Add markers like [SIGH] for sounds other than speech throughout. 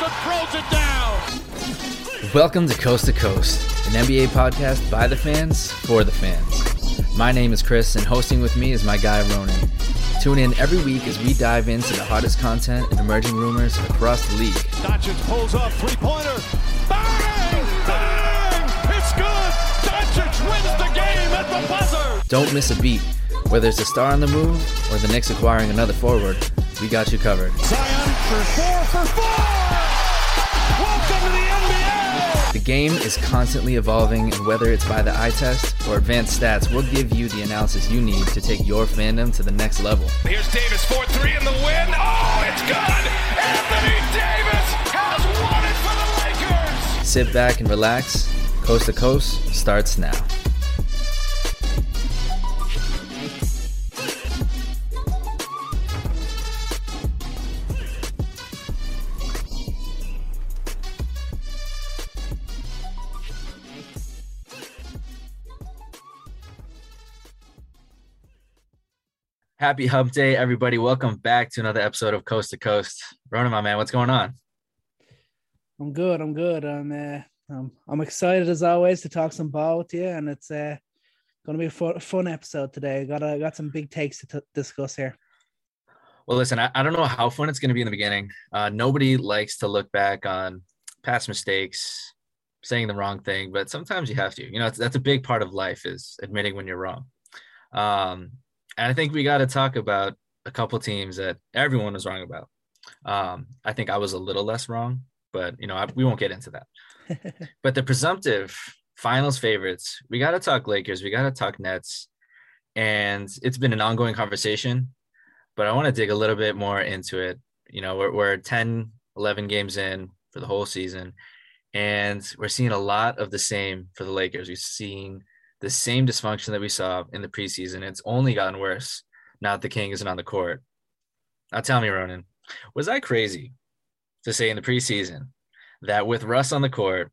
Boston throws it down. Welcome to Coast to Coast, an NBA podcast by the fans for the fans. My name is Chris, and hosting with me is my guy Ronan. Tune in every week as we dive into the hottest content and emerging rumors across the league. Doncic pulls up three pointer. Bang! Bang! It's good. Doncic wins the game at the buzzer. Don't miss a beat. Whether it's a star on the move or the Knicks acquiring another forward, we got you covered. Zion for four for four. The game is constantly evolving, and whether it's by the eye test or advanced stats, we'll give you the analysis you need to take your fandom to the next level. Here's Davis 4-3 in the win. Oh, it's good. Anthony Davis has won it for the Lakers. Sit back and relax. Coast to Coast starts now. Happy Hump Day, everybody. Welcome back to another episode of Coast to Coast. Ronan, my man, what's going on? I'm good. I'm good. I'm uh, I'm, I'm excited as always to talk some ball with you, and it's uh, going to be a fun, fun episode today. Got got some big takes to t- discuss here. Well, listen, I, I don't know how fun it's going to be in the beginning. Uh, nobody likes to look back on past mistakes, saying the wrong thing, but sometimes you have to. You know, that's a big part of life is admitting when you're wrong. Um, I think we got to talk about a couple teams that everyone was wrong about. Um, I think I was a little less wrong, but you know, I, we won't get into that. [LAUGHS] but the presumptive finals favorites, we got to talk Lakers, we got to talk Nets, and it's been an ongoing conversation. But I want to dig a little bit more into it. You know, we're, we're 10, 11 games in for the whole season, and we're seeing a lot of the same for the Lakers. We're seen the same dysfunction that we saw in the preseason. It's only gotten worse now that the King isn't on the court. Now tell me, Ronan, was I crazy to say in the preseason that with Russ on the court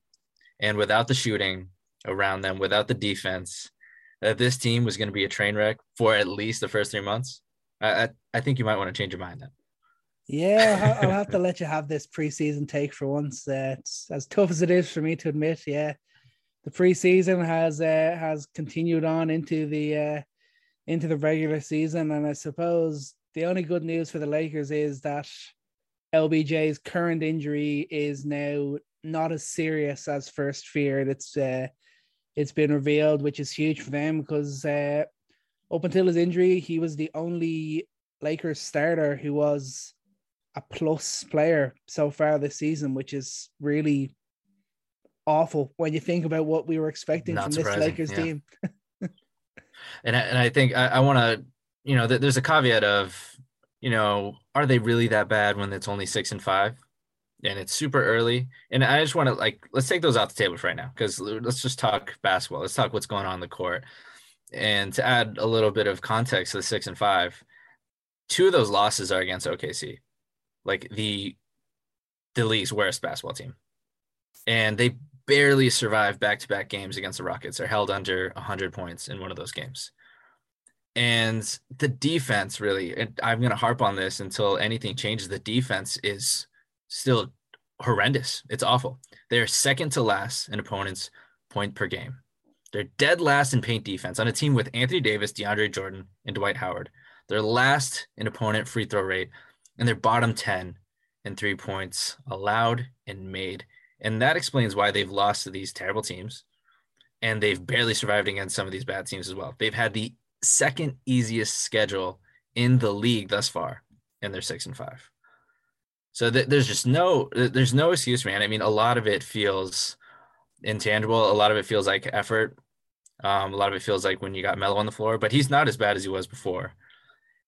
and without the shooting around them, without the defense, that this team was going to be a train wreck for at least the first three months? I, I, I think you might want to change your mind then. Yeah, [LAUGHS] I'll have to let you have this preseason take for once. Uh, it's as tough as it is for me to admit. Yeah, the preseason has uh, has continued on into the uh, into the regular season, and I suppose the only good news for the Lakers is that LBJ's current injury is now not as serious as first feared. It's uh, it's been revealed, which is huge for them because uh, up until his injury, he was the only Lakers starter who was a plus player so far this season, which is really awful when you think about what we were expecting Not from this Lakers yeah. team. And I, and I think I, I want to, you know, th- there's a caveat of, you know, are they really that bad when it's only six and five, and it's super early? And I just want to like let's take those off the table for right now because let's just talk basketball. Let's talk what's going on in the court. And to add a little bit of context to the six and five, two of those losses are against OKC, like the the league's worst basketball team, and they barely survived back-to-back games against the Rockets. They're held under 100 points in one of those games. And the defense really, and I'm going to harp on this until anything changes. The defense is still horrendous. It's awful. They're second to last in opponents' point per game. They're dead last in paint defense on a team with Anthony Davis, DeAndre Jordan, and Dwight Howard. They're last in opponent free throw rate, and they're bottom 10 in three points allowed and made. And that explains why they've lost to these terrible teams. And they've barely survived against some of these bad teams as well. They've had the second easiest schedule in the league thus far, and they're six and five. So th- there's just no there's no excuse, man. I mean, a lot of it feels intangible. A lot of it feels like effort. Um, a lot of it feels like when you got Melo on the floor, but he's not as bad as he was before.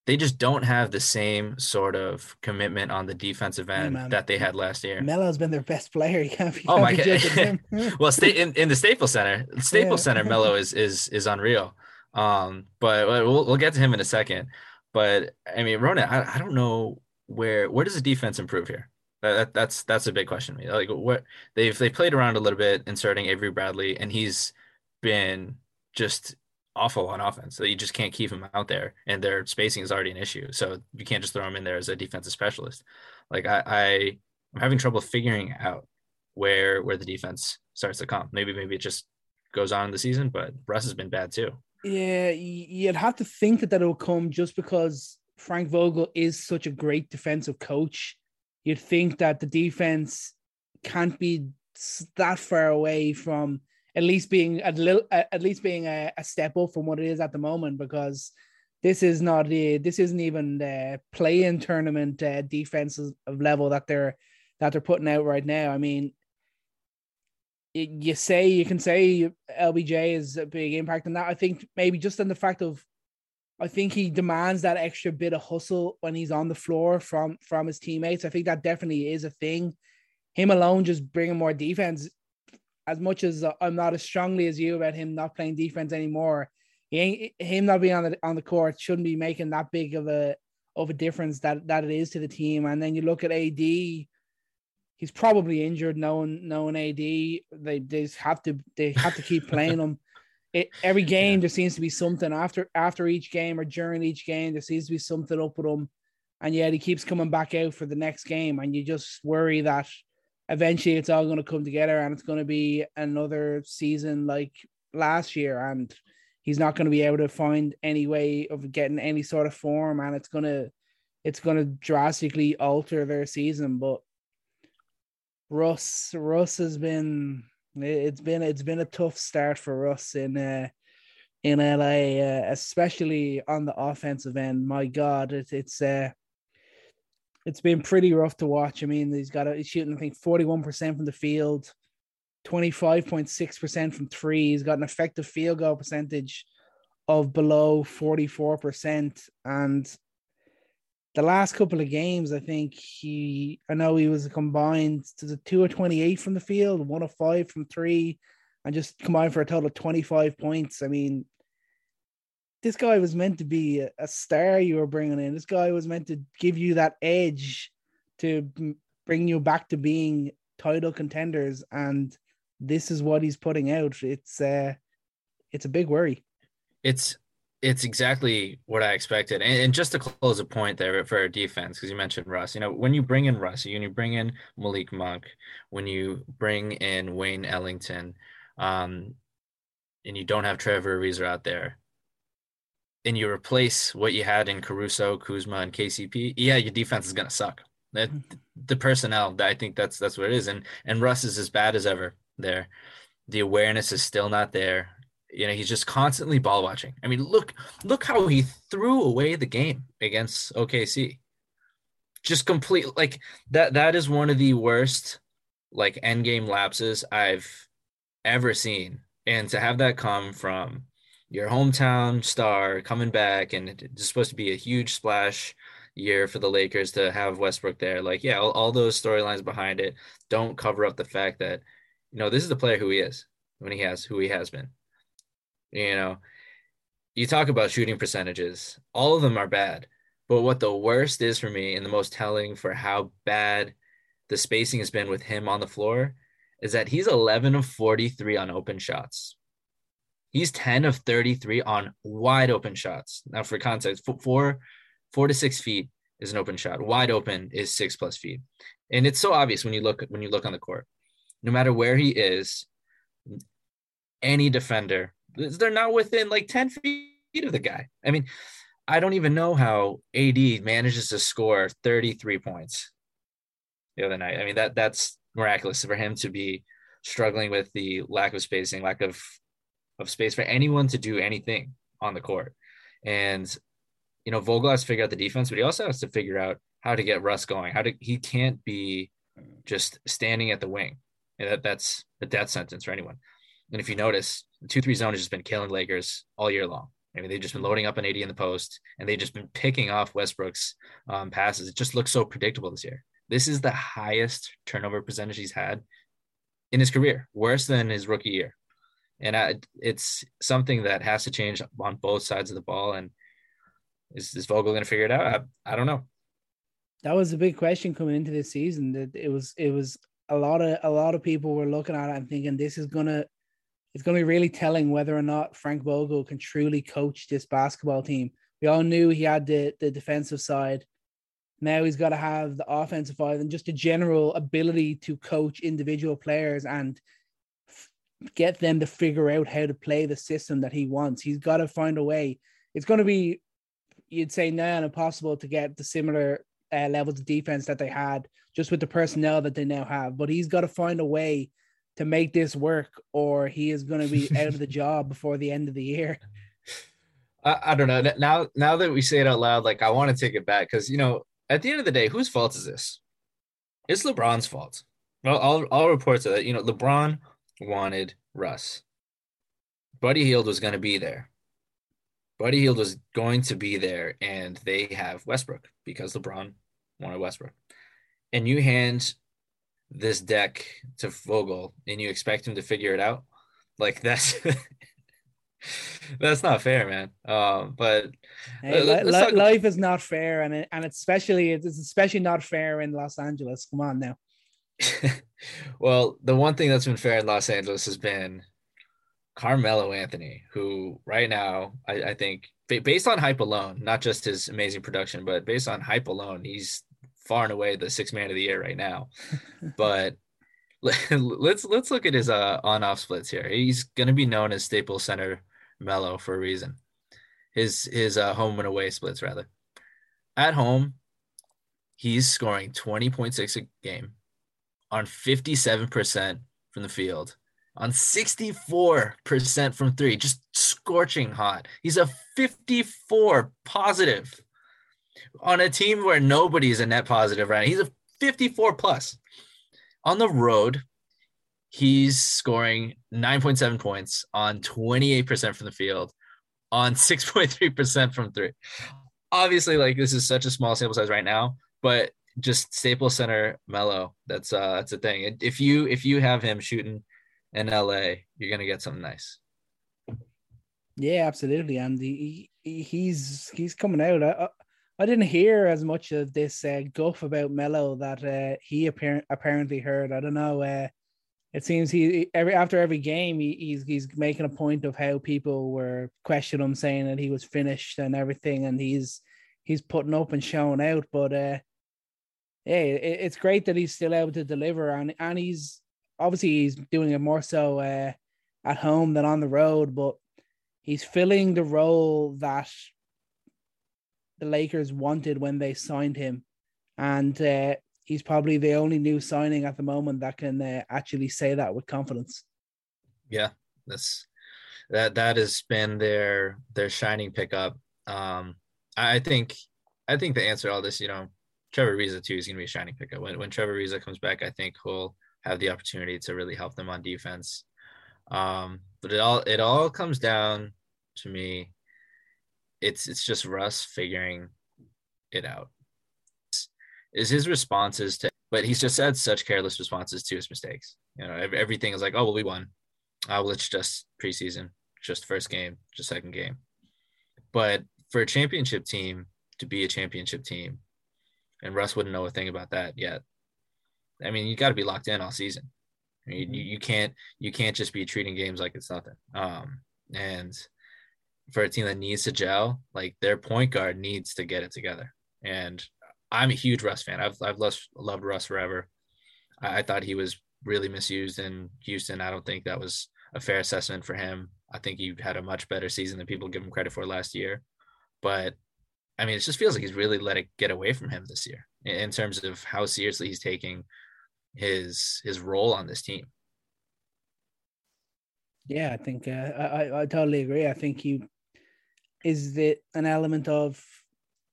They just don't have the same sort of commitment on the defensive end that they had last year. Melo's been their best player. [LAUGHS] You can't be, Oh my god! [LAUGHS] well, stay in, in the Staples Center. [LAUGHS] Staples Yeah. Center, Melo is is is unreal. Um, but we'll we'll get to him in a second. But I mean, Ronan, I, I don't know where where does the defense improve here? That, that that's that's a big question to me. Like what they've they played around a little bit inserting Avery Bradley, and he's been just awful on offense. So you just can't keep him out there, and their spacing is already an issue. So you can't just throw him in there as a defensive specialist. Like I, I I'm having trouble figuring out where where the defense starts to come. Maybe maybe it just goes on in the season, but Russ has been bad too. Yeah, you'd have to think that that will come just because Frank Vogel is such a great defensive coach. You'd think that the defense can't be that far away from at least being a little, at least being a, a step up from what it is at the moment because this is not the this isn't even the play-in tournament uh, defenses of level that they're that they're putting out right now. I mean, you say you can say LBJ is a big impact on that. I think maybe just in the fact of, I think he demands that extra bit of hustle when he's on the floor from from his teammates. I think that definitely is a thing. Him alone just bringing more defense. As much as uh, I'm not as strongly as you about him not playing defense anymore, he ain't, him not being on the on the court shouldn't be making that big of a of a difference that that it is to the team. And then you look at AD he's probably injured. Knowing knowing AD, they they just have to they have to keep playing him. [LAUGHS] It, every game yeah. there seems to be something after after each game or during each game there seems to be something up with him, and yet he keeps coming back out for the next game, and you just worry that eventually it's all going to come together and it's going to be another season like last year, and he's not going to be able to find any way of getting any sort of form, and it's gonna it's going to drastically alter their season, but Russ Russ has been it's been it's been a tough start for Russ in uh in LA, uh, especially on the offensive end. My God, it, it's uh it's been pretty rough to watch. I mean, he's got a, he's shooting I think forty one percent from the field, twenty five point six percent from three. He's got an effective field goal percentage of below forty four percent, and the last couple of games, I think he, I know he was combined to the two of 28 from the field, one of five from three, and just combined for a total of 25 points. I mean, this guy was meant to be a, star you were bringing in. This guy was meant to give you that edge to bring you back to being title contenders. And this is what he's putting out. It's, uh, it's a big worry. It's it's exactly what I expected. And, and, just to close a point there for our defense, because you mentioned Russ, you know, when you bring in Russ, when you bring in Malik Monk, when you bring in Wayne Ellington, um, and you don't have Trevor Ariza out there, and you replace what you had in Caruso, Kuzma, and KCP, yeah, your defense is gonna suck. That mm-hmm. the personnel, I think that's that's what it is. And and Russ is as bad as ever there. The awareness is still not there you know he's just constantly ball watching i mean look look how he threw away the game against okc just complete like that that is one of the worst like end game lapses i've ever seen and to have that come from your hometown star coming back and it's supposed to be a huge splash year for the lakers to have westbrook there like yeah all, all those storylines behind it don't cover up the fact that you know this is the player who he is when he has who he has been you know, you talk about shooting percentages, all of them are bad. But what the worst is for me and the most telling for how bad the spacing has been with him on the floor is that he's 11 of 43 on open shots. He's 10 of 33 on wide open shots. Now, for context, four, four to six feet is an open shot. Wide open is six plus feet, and it's so obvious when you look when you look on the court. No matter where he is, any defender they're not within like 10 feet of the guy. I mean, I don't even know how AD manages to score 33 points the other night. I mean, that that's miraculous for him to be struggling with the lack of spacing, lack of of space for anyone to do anything on the court. And you know, Vogel has to figure out the defense, but he also has to figure out how to get Russ going. How to he can't be just standing at the wing. And that, that's a death sentence for anyone. And if you notice, the two three zone has just been killing Lakers all year long. I mean, they've just been loading up an AD in the post and they've just been picking off Westbrook's um, passes. It just looks so predictable this year. This is the highest turnover percentage he's had in his career, worse than his rookie year. And I, it's something that has to change on both sides of the ball. And is, is Vogel going to figure it out? I, I don't know. That was a big question coming into this season. That it was, it was a lot of a lot of people were looking at it and thinking this is gonna it's to be really telling whether or not Frank Vogel can truly coach this basketball team. We all knew he had the, the defensive side, Now he's got to have the offensive side and just a general ability to coach individual players and get them to figure out how to play the system that he wants. He's got to find a way. It's going to be, you'd say, now impossible to get the similar uh, levels of defense that they had just with the personnel that they now have. But he's got to find a way to make this work, or he is going to be [LAUGHS] out of the job before the end of the year. I, I don't know. Now, now that we say it out loud, like I want to take it back because you know, at the end of the day, whose fault is this? It's LeBron's fault. Well, all all reports are that you know LeBron wanted Russ. Buddy Hield was going to be there. Buddy Hield was going to be there, and they have Westbrook because LeBron wanted Westbrook. And you hand this deck to Vogel, and you expect him to figure it out. Like [LAUGHS] that's that's not fair, man. Um, but hey, li- li- life is not fair, and it, and especially it's especially not fair in Los Angeles. Come on now. [LAUGHS] well, the one thing that's been fair in Los Angeles has been Carmelo Anthony, who right now I, I think based on hype alone, not just his amazing production, but based on hype alone, he's far and away the sixth man of the year right now. [LAUGHS] but [LAUGHS] let's let's look at his uh on off splits here. He's gonna be known as Staples Center Melo for a reason. His his uh, home and away splits rather. At home, he's scoring 20.6 a game on 57% from the field, on 64% from three, just scorching hot. He's a 54 positive on a team where nobody's a net positive right now. He's a 54 plus. On the road, he's scoring 9.7 points on 28% from the field, on 6.3% from three. Obviously, like this is such a small sample size right now, but just Staples Center Melo. That's uh that's the thing. If you if you have him shooting in LA, you're gonna get something nice. Yeah, absolutely, and he, he's he's coming out. I, I didn't hear as much of this uh, guff about Melo that uh, he apparent apparently heard. I don't know. Uh, it seems he every after every game he, he's he's making a point of how people were questioning him, saying that he was finished and everything, and he's he's putting up and showing out. But uh, yeah, it, it's great that he's still able to deliver, and and he's obviously he's doing it more so uh, at home than on the road, but he's filling the role that the Lakers wanted when they signed him, and uh, he's probably the only new signing at the moment that can uh, actually say that with confidence. Yeah, that's that that has been their their shining pickup. Um, I think I think the answer to all this, you know, Trevor Ariza too is going to be a shining pickup. When when Trevor Ariza comes back, I think he'll have the opportunity to really help them on defense. Um, but it all it all comes down to me it's it's just Russ figuring it out. Is his responses to, but he's just had such careless responses to his mistakes. You know, everything is like, oh well, we won. Oh well, it's just preseason, just first game, just second game. But for a championship team to be a championship team, and Russ wouldn't know a thing about that yet. I mean, you got to be locked in all season. I mean, you, you can't you can't just be treating games like it's nothing. Um, and for a team that needs to gel, like their point guard needs to get it together. And I'm a huge Russ fan. I've I've loved, loved Russ forever. I, I thought he was really misused in Houston. I don't think that was a fair assessment for him. I think he had a much better season than people give him credit for last year. But I mean, it just feels like he's really let it get away from him this year in terms of how seriously he's taking his his role on this team. Yeah, I think uh, I I totally agree. I think he is it an element of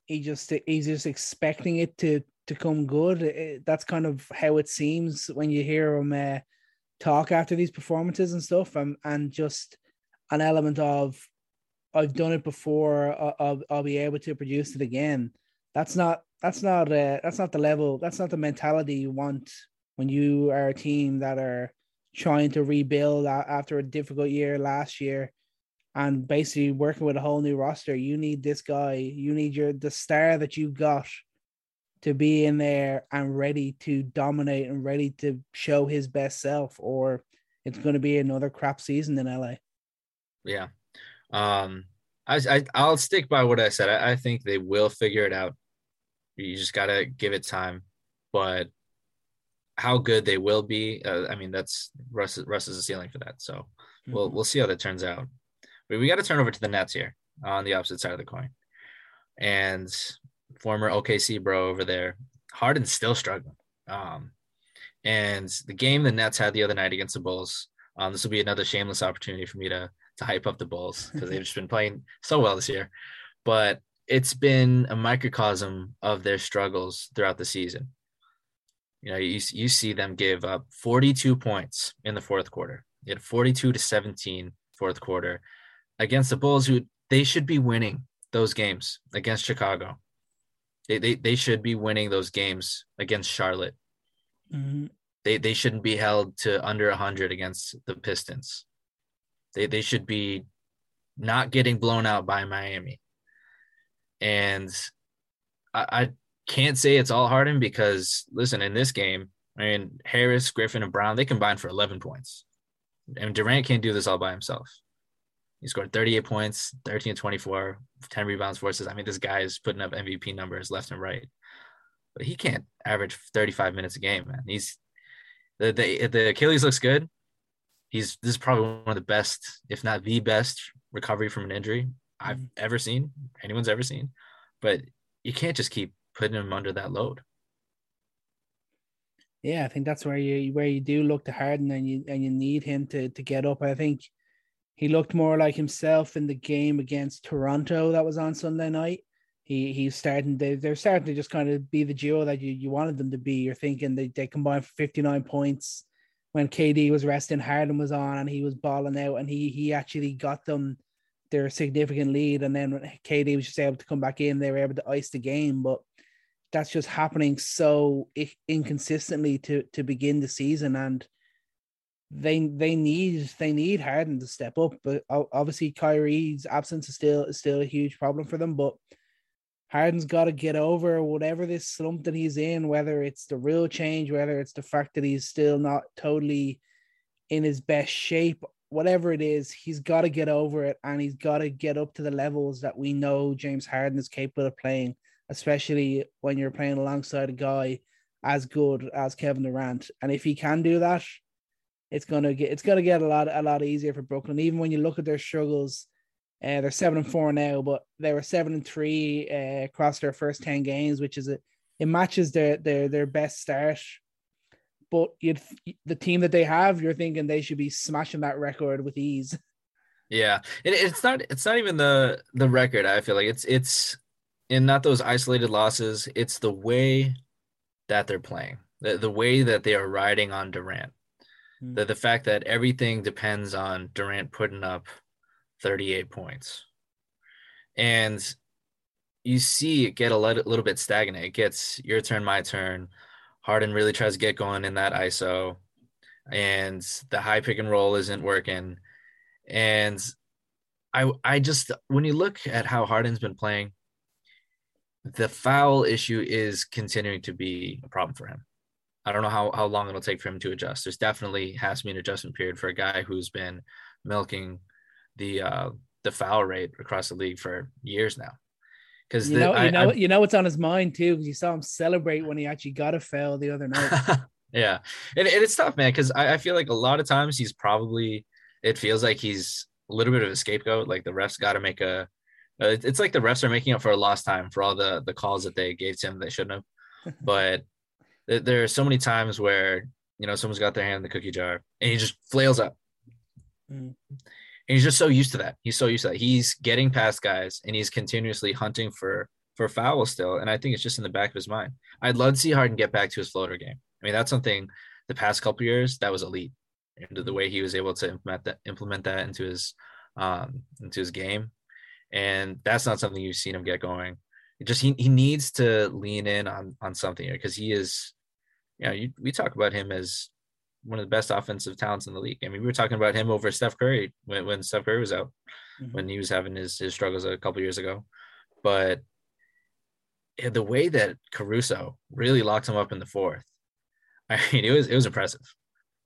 he just he's just expecting it to to come good? It, that's kind of how it seems when you hear him uh, talk after these performances and stuff, and and just an element of I've done it before. I'll, I'll be able to produce it again. That's not that's not uh, that's not the level. That's not the mentality you want when you are a team that are trying to rebuild after a difficult year last year and basically working with a whole new roster, you need this guy, you need your the star that you got to be in there and ready to dominate and ready to show his best self, or it's going to be another crap season in LA. Yeah, um, I, I I'll stick by what I said. I, I think they will figure it out. You just gotta give it time. But how good they will be, uh, I mean, that's Russ. Russ is a ceiling for that. So mm-hmm. we'll we'll see how that turns out. But we got to turn over to the Nets here on the opposite side of the coin, and former OKC bro over there, Harden's still struggling. Um, and the game the Nets had the other night against the Bulls, um, this will be another shameless opportunity for me to to hype up the Bulls because they've just been playing so well this year. But it's been a microcosm of their struggles throughout the season. You know, you, you see them give up 42 points in the fourth quarter. They had 42 to 17 fourth quarter against the Bulls, who they should be winning those games against Chicago. They, they, they should be winning those games against Charlotte. Mm-hmm. They, they shouldn't be held to under 100 against the Pistons. They, they should be not getting blown out by Miami. And I, I can't say it's all Harden because, listen, in this game, I mean, Harris, Griffin, and Brown, they combined for 11 points. And Durant can't do this all by himself. He scored 38 points, 13 and 24, 10 rebounds, forces. I mean, this guy is putting up MVP numbers left and right. But he can't average 35 minutes a game, man. He's the the, the Achilles looks good. He's this is probably one of the best, if not the best, recovery from an injury I've mm-hmm. ever seen, anyone's ever seen. But you can't just keep putting him under that load. Yeah, I think that's where you where you do look to Harden and you and you need him to to get up. I think he looked more like himself in the game against Toronto that was on Sunday night. He he's starting they they're starting to just kind of be the duo that you, you wanted them to be. You're thinking they, they combined for 59 points when KD was resting, Harden was on and he was balling out and he he actually got them their significant lead. And then when KD was just able to come back in, they were able to ice the game. But that's just happening so inconsistently to to begin the season and they they need they need Harden to step up but obviously Kyrie's absence is still is still a huge problem for them but Harden's got to get over whatever this slump that he's in whether it's the real change whether it's the fact that he's still not totally in his best shape whatever it is he's got to get over it and he's got to get up to the levels that we know James Harden is capable of playing especially when you're playing alongside a guy as good as Kevin Durant. And if he can do that, it's gonna get it's gonna get a lot a lot easier for Brooklyn. Even when you look at their struggles, uh, they're seven and four now, but they were seven and three uh, across their first ten games, which is a it matches their their their best start. But you the team that they have, you're thinking they should be smashing that record with ease. Yeah, it, it's not it's not even the the record. I feel like it's it's and not those isolated losses. It's the way that they're playing, the, the way that they are riding on Durant. Mm-hmm. The, the fact that everything depends on Durant putting up 38 points. And you see it get a little, bit stagnant. It gets your turn, my turn. Harden really tries to get going in that ISO, and the high pick and roll isn't working. And I I just when you look at how Harden's been playing, the foul issue is continuing to be a problem for him. I don't know how, how long it'll take for him to adjust. There's definitely has to be an adjustment period for a guy who's been milking the uh, the foul rate across the league for years now. Because you know, I, you know, I, you know, what's on his mind too. Because you saw him celebrate when he actually got a foul the other night. [LAUGHS] yeah, and, and, it's tough, man. Because I, I feel like a lot of times he's probably. It feels like he's a little bit of a scapegoat. Like the refs got to make a uh, it's like the refs are making up for a lost time for all the the calls that they gave to him they shouldn't have. [LAUGHS] but there are so many times where you know someone's got their hand in the cookie jar and he just flails up. Mm. And he's just so used to that. He's so used to that. He's getting past guys and he's continuously hunting for for fouls still. And I think it's just in the back of his mind. I'd love to see Harden get back to his floater game. I mean, that's something the past couple years that was elite. Into the way he was able to implement that implement that into his um into his game and that's not something you've seen him get going. It just he he needs to lean in on on something here because he is, you know, you, we talk about him as one of the best offensive talents in the league. I mean, we were talking about him over Steph Curry when, when Steph Curry was out, mm-hmm. when he was having his his struggles a couple years ago, but the way that Caruso really locked him up in the fourth, [LAUGHS] I mean, it was it was impressive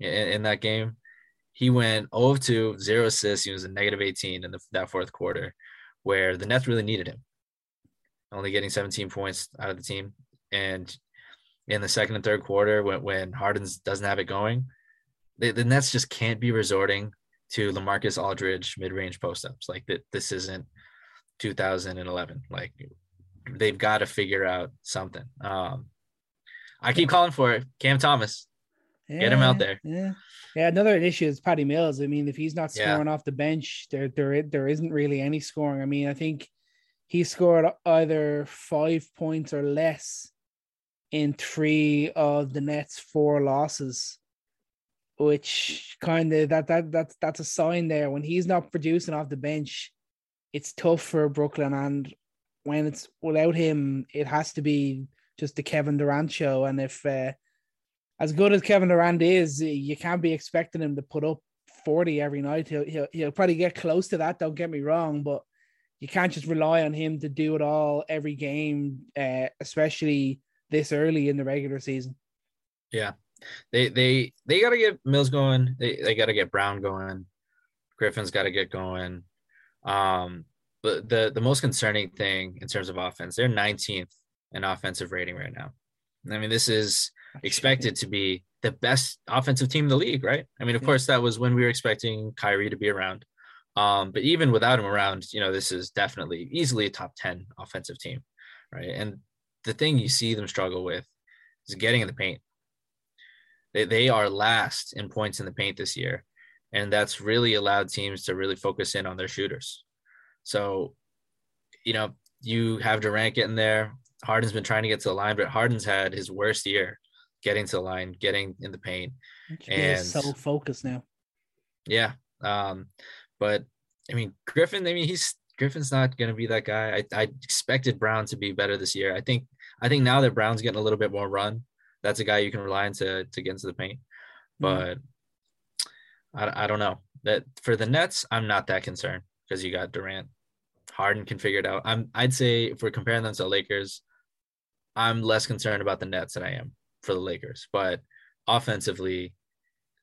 in, in that game. He went 0 of 2, zero assists. He was a negative 18 in the, that fourth quarter where the Nets really needed him. only getting 17 points out of the team. And in the second and third quarter, when, when Harden doesn't have it going, the, the Nets just can't be resorting to LaMarcus Aldridge mid-range post-ups. Like that, this isn't 2011. Like they've got to figure out something. Um, I keep calling for it. Cam Thomas, yeah, get him out there. Yeah, yeah. Another issue is Patty Mills. I mean, if he's not Yeah. scoring off the bench, there, there, there isn't really any scoring. I mean, I think he scored either five points or less in three of the Nets' four losses, which kind of that that that's that's a sign there. When he's not producing off the bench, it's tough for Brooklyn, and when it's without him, it has to be just the Kevin Durant show. And if uh, as good as Kevin Durant is, you can't be expecting him to put up 40 every night. He'll, he'll, he'll probably get close to that, don't get me wrong, but you can't just rely on him to do it all every game, uh, especially this early in the regular season. Yeah. They they they gotta get Mills going. They they gotta get Brown going. Griffin's gotta get going. Um but the the most concerning thing in terms of offense, they're 19th in offensive rating right now. I mean, this is expected to be the best offensive team in the league, right? I mean, of Yeah. course, that was when we were expecting Kyrie to be around. Um, but even without him around, you know, this is definitely easily a top 10 offensive team, right? And the thing you see them struggle with is getting in the paint. They, they are last in points in the paint this year. And that's really allowed teams to really focus in on their shooters. So, you know, you have Durant getting there. Harden's been trying to get to the line, but Harden's had his worst year getting to the line, getting in the paint. And- so focused now. Yeah. Um, but I mean, Griffin, I mean, he's Griffin's not going to be that guy. I, I expected Brown to be better this year. I think, I think now that Brown's getting a little bit more run, that's a guy you can rely on to, to get into the paint. Mm-hmm. But I, I don't know that for the Nets, I'm not that concerned because you got Durant. Harden can figure it out. I'm, I'd say if we're comparing them to the Lakers, I'm less concerned about the Nets than I am for the Lakers. But offensively,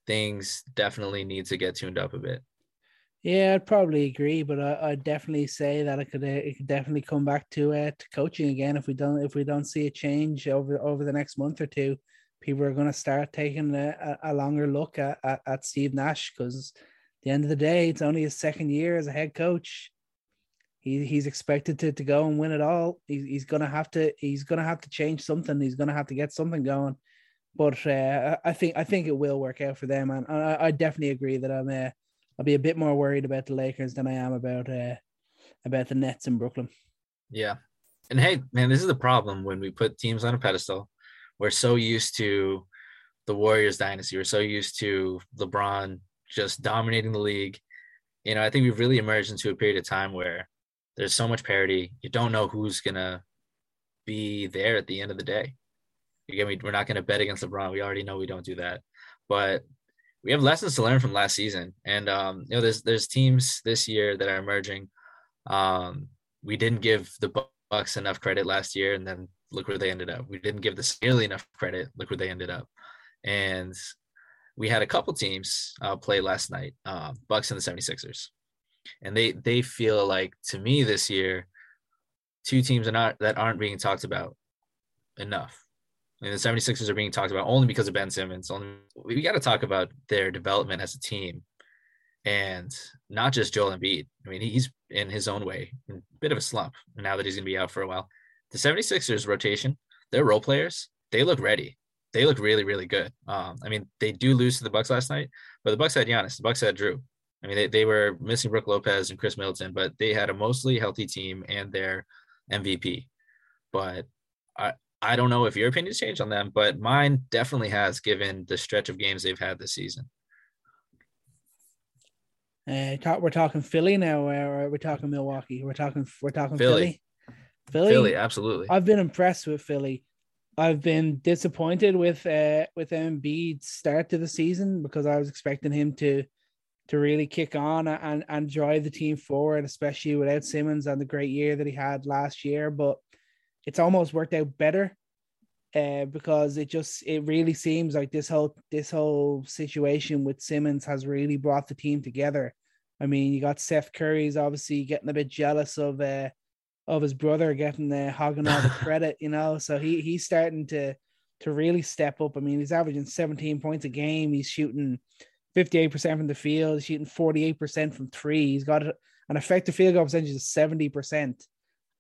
things definitely need to get tuned up a bit. Yeah, I'd probably agree, but I, I'd definitely say that it could uh, it could definitely come back to uh, to coaching again if we don't if we don't see a change over over the next month or two. People are going to start taking a, a, longer look at, at, at Steve Nash because at the end of the day, it's only his second year as a head coach. He he's expected to, to go and win it all. He's, he's gonna have to he's gonna have to change something. He's gonna have to get something going. But uh, I I think I think it will work out for them, and I, I definitely agree that I'm uh, I'll be a bit more worried about the Lakers than I am about uh about the Nets in Brooklyn. Yeah. And hey, man, this is the problem when we put teams on a pedestal. We're so used to the Warriors dynasty. We're so used to LeBron just dominating the league. You know, I think we've really emerged into a period of time where there's so much parity. You don't know who's gonna be there at the end of the day. Again, we, we're not gonna bet against LeBron. We already know we don't do that. But we have lessons to learn from last season. And um, you know, there's there's teams this year that are emerging. Um, we didn't give the Bucks enough credit last year, and then look where they ended up. We didn't give the nearly enough credit. Look where they ended up. And we had a couple teams uh, play last night, uh, Bucks and the 76ers. And they they feel like to me this year, two teams are not that aren't being talked about enough. And the 76ers are being talked about only because of Ben Simmons. Only we got to talk about their development as a team and not just Joel Embiid. I mean, he's in his own way, a bit of a slump now that he's going to be out for a while. The 76ers rotation, their role players, they look ready. They look really, really good. Um, I mean, they do lose to the Bucks last night, but the Bucks had Giannis, the Bucks had Jrue. I mean, they, they were missing Brook Lopez and Khris Middleton, but they had a mostly healthy team and their MVP. But I, I don't know if your opinions changed on them, but mine definitely has given the stretch of games they've had this season. Uh, talk, we're talking Philly now, or we're talking Milwaukee. We're talking we're talking Philly. Philly. Philly. Philly, absolutely. I've been impressed with Philly. I've been disappointed with uh with Embiid's start to the season because I was expecting him to to really kick on and and drive the team forward, especially without Simmons and the great year that he had last year. But it's almost worked out better uh, because it just it really seems like this whole this whole situation with Simmons has really brought the team together. I mean, you got Seth Curry's obviously getting a bit jealous of uh of his brother getting the hogging all the [LAUGHS] credit, you know. So he he's starting to to really step up. I mean, he's averaging 17 points a game. He's shooting 58% from the field, shooting 48% from three. He's got an effective field goal percentage of 70%.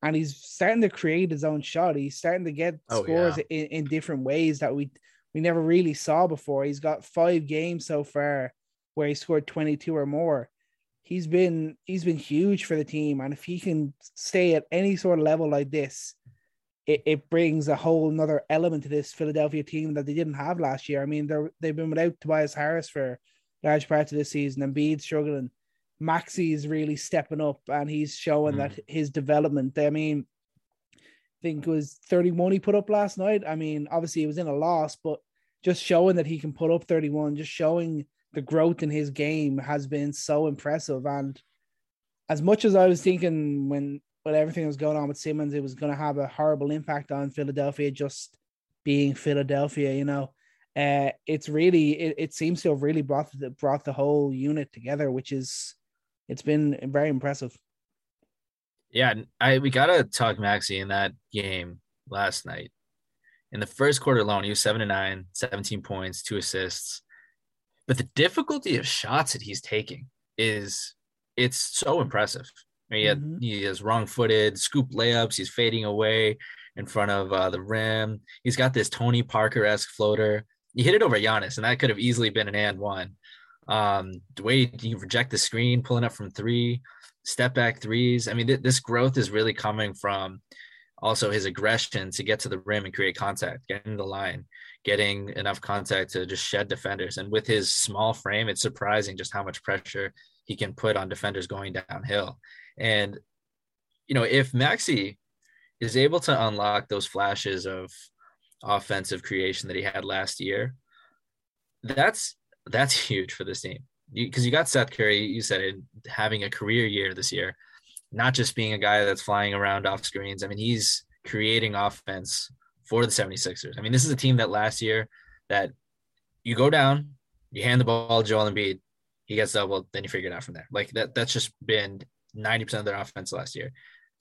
And he's starting to create his own shot. He's starting to get oh, scores yeah. in, in different ways that we we never really saw before. He's got five games so far where he scored 22 or more. He's been he's been huge for the team. And if he can stay at any sort of level like this, it, it brings a whole another element to this Philadelphia team that they didn't have last year. I mean, they're they've been without Tobias Harris for large parts of this season, and Embiid struggling. Maxey is really stepping up and he's showing mm. that his development. I mean, I think it was 31 he put up last night. I mean, obviously he was in a loss, but just showing that he can put up 31, just showing the growth in his game has been so impressive. And as much as I was thinking when when everything was going on with Simmons, it was going to have a horrible impact on Philadelphia just being Philadelphia, you know. Uh, it's really it, it seems to have really brought the brought the whole unit together, which is it's been very impressive. Yeah, I we gotta talk Maxey in that game last night. In the first quarter alone, he was seven to nine, 17 points, two assists. But the difficulty of shots that he's taking is it's so impressive. I mean, he, had, mm-hmm. he has wrong-footed scoop layups. He's fading away in front of uh, the rim. He's got this Tony Parker-esque floater. He hit it over Giannis, and that could have easily been an and one. Um, way you reject the screen, pulling up from three, step back threes. I mean, th- this growth is really coming from also his aggression to get to the rim and create contact, getting the line, getting enough contact to just shed defenders. And with his small frame, it's surprising just how much pressure he can put on defenders going downhill. And, you know, if Maxey is able to unlock those flashes of offensive creation that he had last year, that's that's [LAUGHS] huge for this team because you, you, got Seth Curry, you said it, having a career year this year, not just being a guy that's flying around off screens. I mean, he's creating offense for the 76ers. I mean, this is a team that last year that you go down, you hand the ball to Joel Embiid, he gets doubled, then you figure it out from there. Like that, that's just been 90% of their offense last year.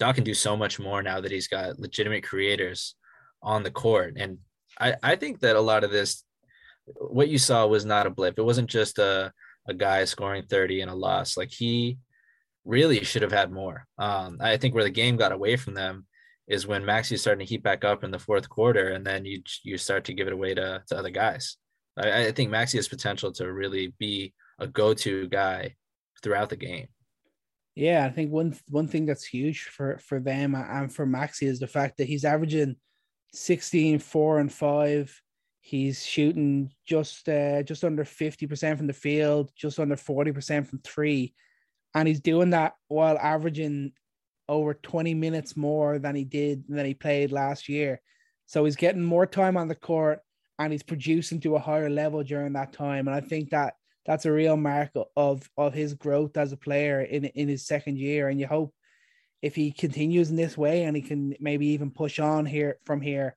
Doc can do so much more now that he's got legitimate creators on the court. And I, I think that a lot of this what you saw was not a blip. It wasn't just a, a guy scoring 30 and a loss. Like he really should have had more. Um, I think where the game got away from them is when Maxey's starting to heat back up in the fourth quarter, and then you you start to give it away to, to other guys. I, I think Maxey has potential to really be a go-to guy throughout the game. Yeah, I think one one thing that's huge for for them and for Maxey is the fact that he's averaging 16, 4, and 5 He's shooting just uh, just under 50% from the field, just under 40% from three. And he's doing that while averaging over 20 minutes more than he did than he played last year. So he's getting more time on the court and he's producing to a higher level during that time. And I think that that's a real mark of of his growth as a player in in his second year. And you hope if he continues in this way and he can maybe even push on here from here,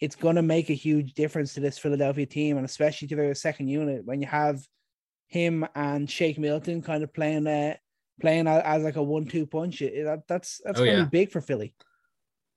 it's going to make a huge difference to this Philadelphia team, and especially to their second unit when you have him and Shake Milton kind of playing uh, playing as like a one-two punch. It, that, that's that's oh, going to yeah. be big for Philly.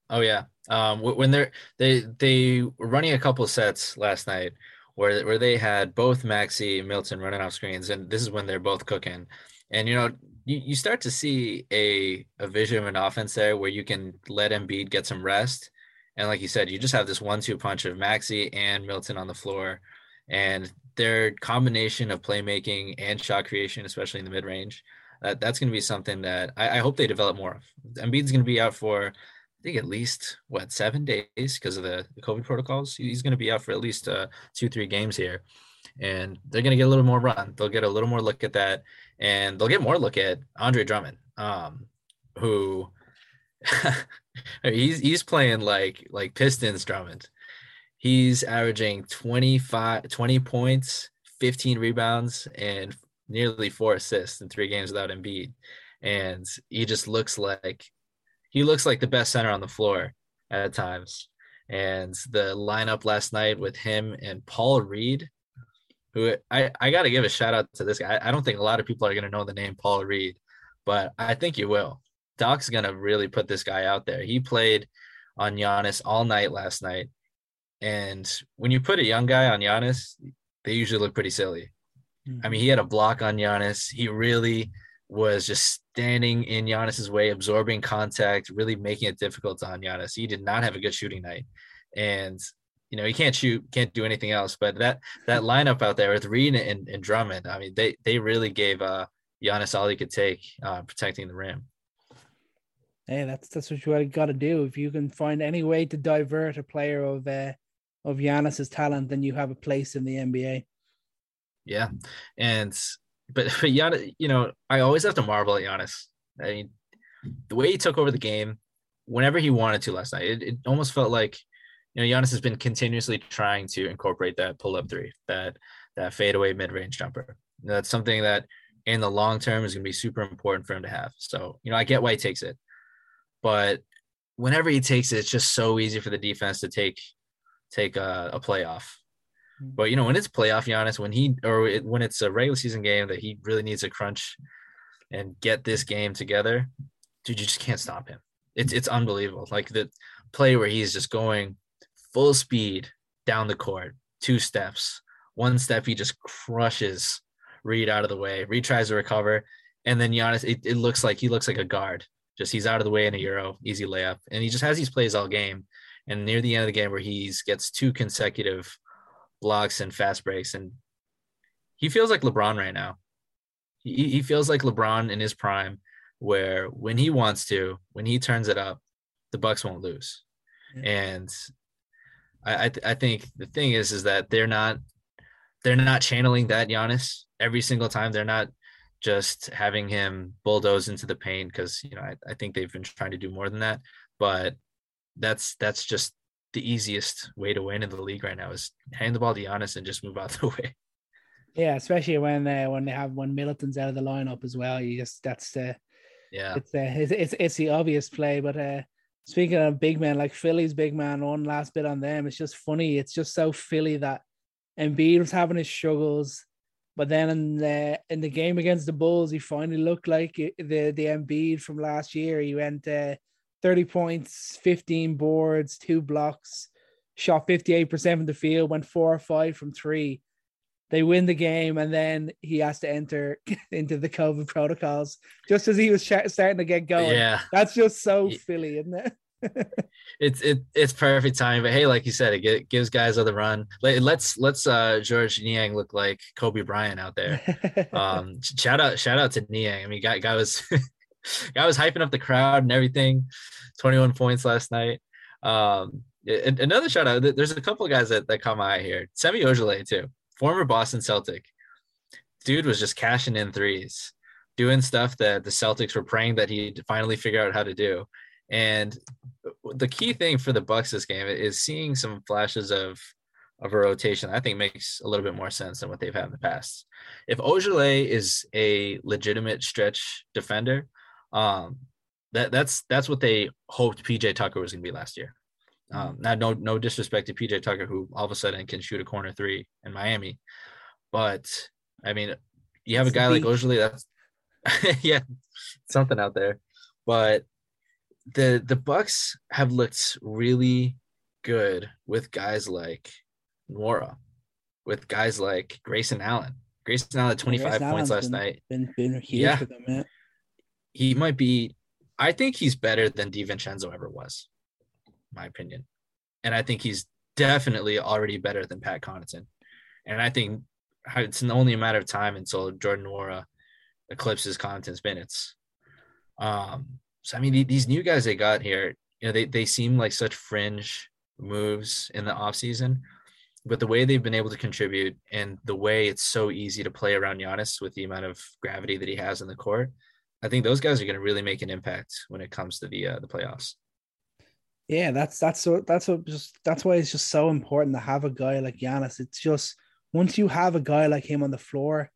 Oh yeah, um, when they're they they were running a couple sets last night where where they had both Maxey and Milton running off screens, and this is when they're both cooking. And you know, you, you start to see a a vision of an offense there where you can let Embiid get some rest and like you said, you just have this one-two punch of Maxey and Milton on the floor, and their combination of playmaking and shot creation, especially in the mid-range, uh, that's going to be something that I, I, hope they develop more of. Embiid's going to be out for, I think, at least what seven days because of the, the, COVID protocols. He's going to be out for at least uh, two, three games here, and they're going to get a little more run. They'll get a little more look at that, and they'll get more look at Andre Drummond, um, who. [LAUGHS] he's he's playing like like Pistons Drummond. He's averaging 25 20 points, 15 rebounds and nearly four assists in three games without Embiid. And he just looks like he looks like the best center on the floor at times. And the lineup last night with him and Paul Reed, who I, I got to give a shout out to this guy. I don't think a lot of people are going to know the name Paul Reed, but I think you will. Doc's gonna really put this guy out there. He played on Giannis all night last night, and when you put a young guy on Giannis, they usually look pretty silly. I mean, he had a block on Giannis. He really was just standing in Giannis's way, absorbing contact, really making it difficult on Giannis. He did not have a good shooting night, and you know he can't shoot, can't do anything else. But that that lineup out there with Reed and, and Drummond, I mean, they they really gave uh, Giannis all he could take, uh, protecting the rim. Hey, that's that's what you got to do. If you can find any way to divert a player of uh, of Giannis's talent, then you have a place in the NBA. Yeah, and but [LAUGHS] but Giannis, you know, I always have to marvel at Giannis. I mean, the way he took over the game, whenever he wanted to last night, it, it almost felt like you know Giannis has been continuously trying to incorporate that pull up three, that that fadeaway mid range jumper. That's something that in the long term is going to be super important for him to have. So you know, I get why he takes it, but whenever he takes it, it's just so easy for the defense to take take a, a playoff Mm-hmm. But you know, when it's playoff Giannis, when he or it, when it's a regular season game that he really needs to crunch and get this game together, dude, you just can't stop him. It's it's unbelievable. Like the play where he's just going full speed down the court, two steps, one step he just crushes Reed out of the way. Reed tries to recover, and then Giannis, it, it looks like he looks like a guard. Just he's out of the way in a euro, easy layup, and he just has these plays all game. And near the end of the game, where he gets two consecutive blocks and fast breaks. And he feels like LeBron right now. He, he feels like LeBron in his prime, where when he wants to, when he turns it up, the Bucks won't lose. Yeah. And I I, th- I think the thing is is that they're not they're not channeling that Giannis every single time. They're not just having him bulldoze into the paint because you know I, I think they've been trying to do more than that. But that's that's just the easiest way to win in the league right now is hand the ball to Giannis and just move out [LAUGHS] the way. Yeah, especially when uh, when they have when Middleton's out of the lineup as well. You just that's the yeah, it's uh, it's, it's it's the obvious play. But uh, speaking of big men, like Philly's big man, one last bit on them. It's just funny. It's just so Philly that Embiid was having his struggles, but then in the in the game against the Bulls, he finally looked like the the Embiid from last year. He went. Uh, 30 points, 15 boards, two blocks, shot 58% from the field, went four or five from three. They win the game, and then he has to enter [LAUGHS] into the COVID protocols just as he was starting to get going. Yeah, that's just so yeah. Philly, isn't it? It's it it's perfect time. But hey, like you said, it gives guys other run. Let's let's uh Georges Niang look like Kobe Bryant out there. [LAUGHS] um, shout out shout out to Niang. I mean, guy guy was [LAUGHS] guy was hyping up the crowd and everything. 21 points last night. Um, another shout out. There's a couple of guys that, that caught my eye here. Semi Ojeleye too, former Boston Celtic. Dude was just cashing in threes, doing stuff that the Celtics were praying that he'd finally figure out how to do. And the key thing for the Bucks this game is seeing some flashes of of a rotation. I think makes a little bit more sense than what they've had in the past. If Ojeleye is a legitimate stretch defender, um, that that's that's what they hoped PJ Tucker was going to be last year. Um, now, no no disrespect to PJ Tucker, who all of a sudden can shoot a corner three in Miami, but I mean, you have a guy like Ojeleye. That's [LAUGHS] yeah, something out there. But the the Bucks have looked really good with guys like Nwora, with guys like Grayson Allen. Grayson Allen, twenty five points last been, night. Been, been yeah. them. He might be I think he's better than DiVincenzo ever was, my opinion. And I think he's definitely already better than Pat Connaughton. And I think it's only a matter of time until Jordan Nwora eclipses Connaughton's minutes. Um, so I mean, these new guys they got here, you know, they they seem like such fringe moves in the offseason, but the way they've been able to contribute and the way it's so easy to play around Giannis with the amount of gravity that he has in the court, I think those guys are going to really make an impact when it comes to the uh, the playoffs. Yeah, that's that's what that's what just that's why it's just so important to have a guy like Giannis. It's just once you have a guy like him on the floor,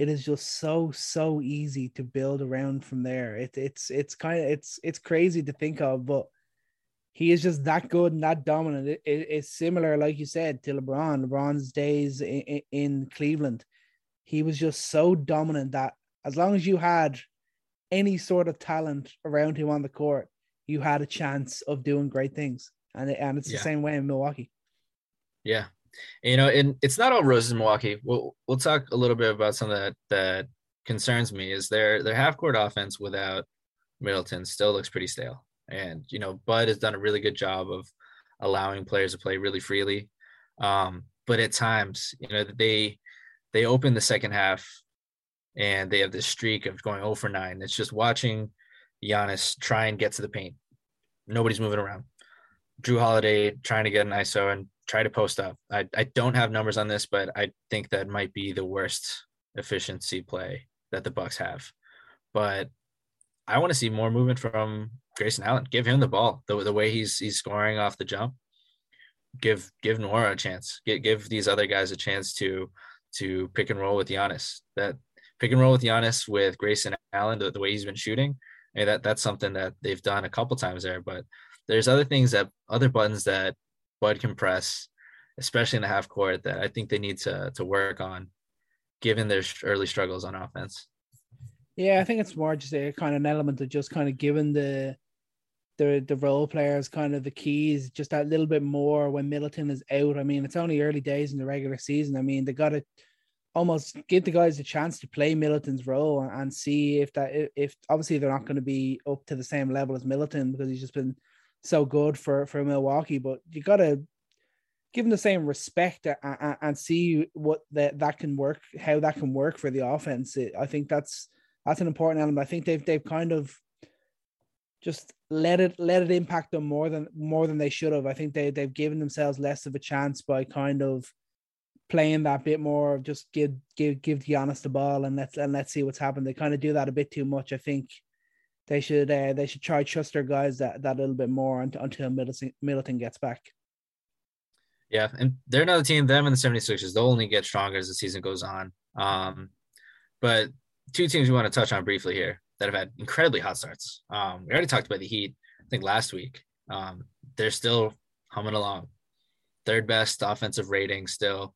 it is just so so easy to build around from there. It, it's it's kind of it's it's crazy to think of, but he is just that good and that dominant. It, it, it's similar, like you said, to LeBron. LeBron's days in, in Cleveland, he was just so dominant that as long as you had any sort of talent around him on the court, you had a chance of doing great things. And and it's Yeah. the same way in Milwaukee. Yeah. You know, and it's not all roses in Milwaukee. We'll we'll talk a little bit about something that that concerns me is their their half court offense without Middleton still looks pretty stale. And you know, Bud has done a really good job of allowing players to play really freely. Um, but at times, you know, they they open the second half and they have this streak of going 0 for 9. It's just watching Giannis try and get to the paint. Nobody's moving around. Jrue Holiday trying to get an ISO and try to post up. I, I don't have numbers on this, but I think that might be the worst efficiency play that the Bucks have. But I want to see more movement from Grayson Allen. Give him the ball. The, the way he's he's scoring off the jump. Give give Nwora a chance. Give give these other guys a chance to to pick and roll with Giannis. That pick and roll with Giannis with Grayson Allen, the, the way he's been shooting. And that that's something that they've done a couple times there. But there's other things that other buttons that Bud can press, especially in the half court, that I think they need to to work on, given their early struggles on offense. Yeah, I think it's more just a kind of an element of just kind of giving the the the role players kind of the keys just that little bit more when Middleton is out. I mean, it's only early days in the regular season. I mean, they got to almost give the guys a chance to play Middleton's role and, see if that if, if obviously they're not going to be up to the same level as Middleton because he's just been so good for for Milwaukee, but you got to give him the same respect and, and, and see what that that can work, how that can work for the offense. It, I think that's that's an important element. I think they've they've kind of just let it let it impact them more than more than they should have. I think they they've given themselves less of a chance by kind of playing that bit more. Just give give give Giannis the ball and let's and let's see what's happened. They kind of do that a bit too much. I think they should uh, they should try trust their guys that that little bit more until, Middleton Middleton gets back. Yeah, and they're another team. Them and the 76ers, they'll only get stronger as the season goes on. Um, but two teams we want to touch on briefly here that have had incredibly hot starts. Um, we already talked about the Heat, I think last week. Um, they're still humming along. Third best offensive rating still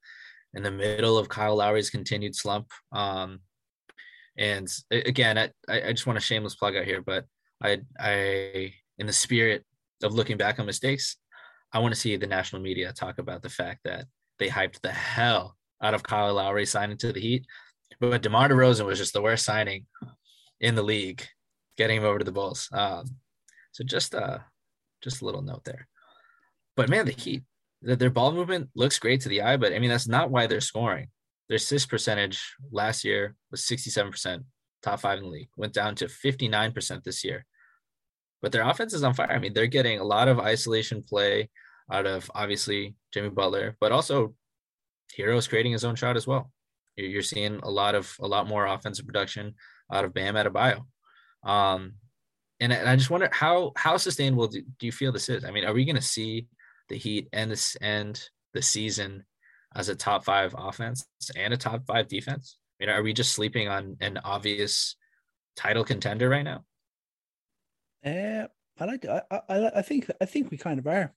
in the middle of Kyle Lowry's continued slump. Um, and again, I, I just want a shameless plug out here, but I, I, in the spirit of looking back on mistakes, I want to see the national media talk about the fact that they hyped the hell out of Kyle Lowry signing to the Heat, but DeMar DeRozan was just the worst signing in the league, getting him over to the Bulls. Um, so just uh, just a little note there. But man, the Heat, their their ball movement looks great to the eye, but I mean that's not why they're scoring. Their assist percentage last year was 67%, top five in the league. Went down to 59% this year. But their offense is on fire. I mean, they're getting a lot of isolation play out of obviously Jimmy Butler, but also Herro's creating his own shot as well. You're seeing a lot of a lot more offensive production out of Bam Adebayo. Um, and, and I just wonder how how sustainable do, do you feel this is? I mean, are we going to see the Heat end this end the season as a top five offense and a top five defense? I mean, are we just sleeping on an obvious title contender right now? Uh, I like. I, I I think I think we kind of are.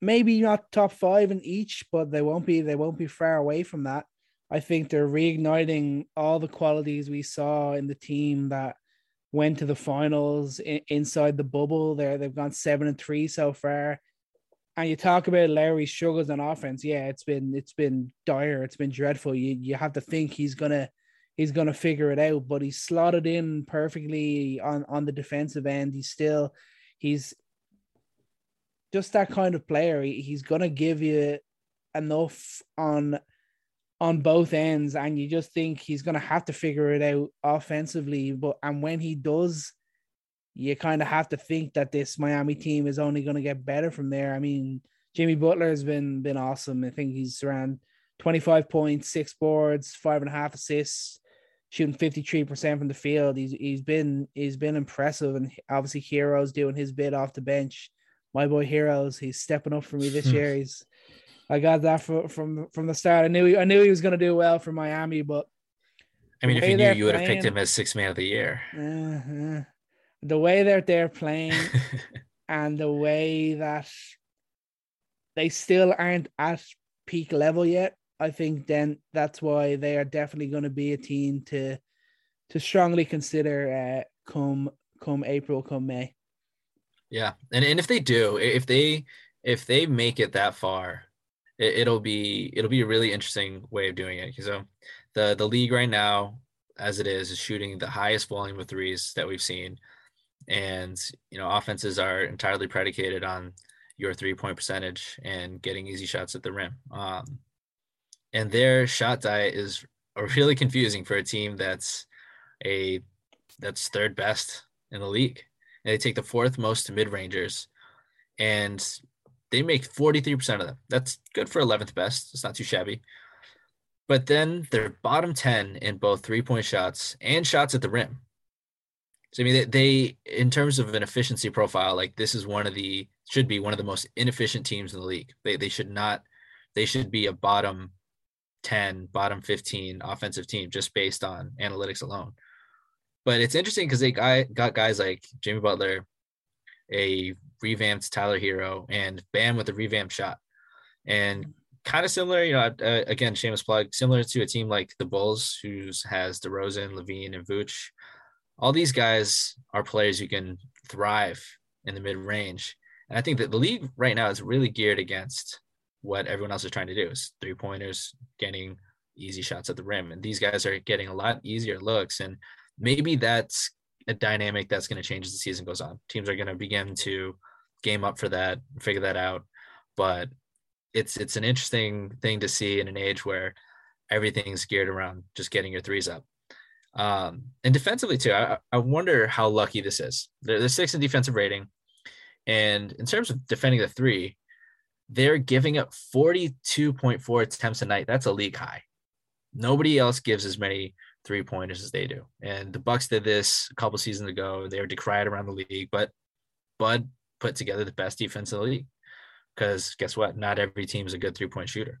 Maybe not top five in each, but they won't be. They won't be far away from that. I think they're reigniting all the qualities we saw in the team that went to the finals in, inside the bubble. There, they've gone seven and three so far. And you talk about Lowry's struggles on offense. Yeah, it's been it's been dire. It's been dreadful. You you have to think he's gonna he's gonna figure it out, but he's slotted in perfectly on on the defensive end. He's still he's just that kind of player. He, he's gonna give you enough on on both ends, and you just think he's gonna have to figure it out offensively. But and when he does, you kind of have to think that this Miami team is only going to get better from there. I mean, Jimmy Butler has been been awesome. I think he's around 25 points, six boards, five and a half assists, shooting 53% from the field. He's he's been he's been impressive and obviously Herro's doing his bit off the bench. My boy Herro's, he's stepping up for me this [LAUGHS] year. He's I got that from from from the start. I knew he, I knew he was going to do well for Miami, but I mean, if you knew, you would have picked him as six man of the year. uh, uh, the way that they're playing [LAUGHS] and the way that they still aren't at peak level yet, I think then that's why they are definitely going to be a team to to strongly consider uh, come come April, come May. Yeah, and and if they do, if they if they make it that far, it, will be it'll be a really interesting way of doing it. So the the league right now, as it is, is shooting the highest volume of threes that we've seen, and you know offenses are entirely predicated on your three point percentage and getting easy shots at the rim. Um, and their shot diet is [LAUGHS] really confusing for a team that's a that's third best in the league. And they take the fourth most mid rangers, and they make 43% of them. That's good for 11th best. It's not too shabby. But then they're bottom 10 in both three point shots and shots at the rim. So, I mean, they, they, in terms of an efficiency profile, like this is one of the, should be one of the most inefficient teams in the league. They, they should not, they should be a bottom 10, bottom 15 offensive team just based on analytics alone. But it's interesting because they got, got guys like Jimmy Butler, a revamped Tyler Herro, and Bam with a revamped shot. And kind of similar, you know, uh, again, shameless plug, similar to a team like the Bulls, who has DeRozan, LaVine, and Vooch. All these guys are players who can thrive in the mid range. And I think that the league right now is really geared against what everyone else is trying to do is three pointers, getting easy shots at the rim. And these guys are getting a lot easier looks. And maybe that's a dynamic that's going to change as the season goes on. Teams are going to begin to game up for that, figure that out. But it's it's an interesting thing to see in an age where everything's geared around just getting your threes up. Um, and defensively too, I, I wonder how lucky this is. They're, they're six in defensive rating, and in terms of defending the three, they're giving up 42.4 attempts a night. That's a league high. Nobody else gives as many three pointers as they do. And the Bucks did this a couple seasons ago. They were decried around the league, but Bud put together the best defense in the league. Because guess what? Not every team is a good three point shooter.